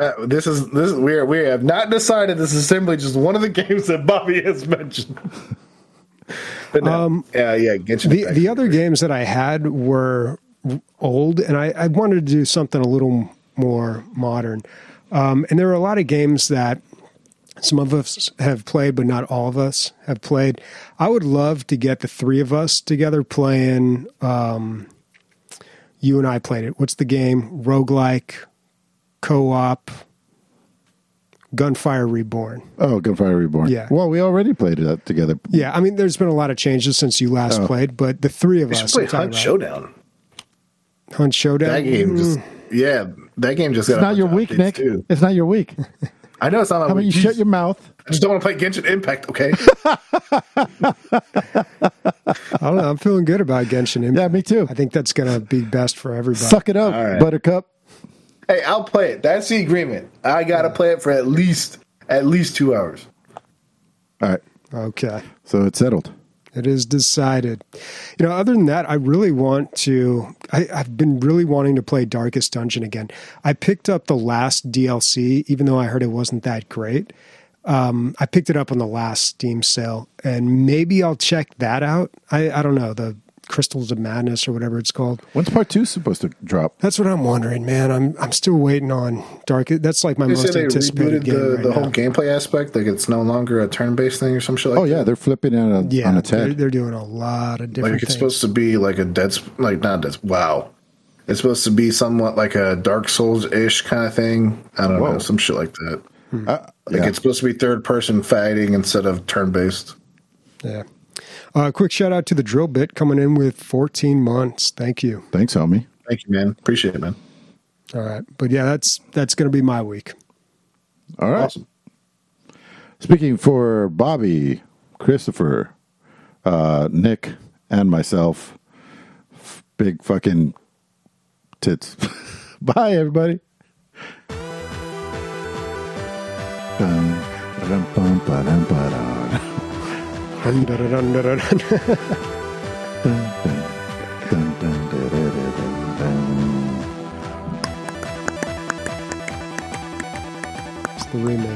Uh, this is this is we are, we have not decided. This is simply just one of the games that Bobby has mentioned. But no, yeah, yeah. Genshin The the other games that I had were old, and I, I wanted to do something a little more modern. Um, and there are a lot of games that some of us have played, but not all of us have played. I would love to get the three of us together playing. Um, you and I played it. What's the game? Roguelike, co op, Gunfire Reborn. Oh, Gunfire Reborn. Yeah. Well, we already played that together. Yeah, I mean, there's been a lot of changes since you last oh. played, but the three of We us. play Hunt about- Showdown. Hunt Showdown. That game just mm. yeah, that game just got It's a not your week, Nick. too. It's not your week. I know it's not. How about you shut your mouth? I just don't want to play Genshin Impact. Okay. I don't know. I'm feeling good about Genshin Impact. Yeah, me too. I think that's going to be best for everybody. Suck it up, All right. Buttercup. Hey, I'll play it. That's the agreement. I gotta play it for at least at least two hours. All right. Okay. So it's settled. It is decided. You know, other than that, I really want to. I, I've been really wanting to play Darkest Dungeon again. I picked up the last DLC, even though I heard it wasn't that great. Um, I picked it up on the last Steam sale, and maybe I'll check that out. I, I don't know the Crystals of Madness or whatever it's called. When's part two supposed to drop? That's what I'm wondering, man. I'm I'm still waiting on Dark. That's like my They most they anticipated game the, right the now. whole gameplay aspect. Like it's no longer a turn-based thing or some shit like Oh yeah, that. they're flipping it on a, yeah, on a they're, they're doing a lot of different Like it's things. supposed to be like a dead, like not dead. Wow, it's supposed to be somewhat like a Dark Souls ish kind of thing. I don't Whoa. know, some shit like that. Uh, Like yeah. it's supposed to be third-person fighting instead of turn-based. Yeah. Uh, quick shout out to the drill bit coming in with 14 months. Thank you. Thanks, homie. Thank you, man. Appreciate it, man. All right, but yeah, that's that's going to be my week. All right. Awesome. Speaking for Bobby, Christopher, uh, Nick, and myself, f- big fucking tits. Bye, everybody. Dun, ba-dum, ba-dum, ba-dum. It's the remix.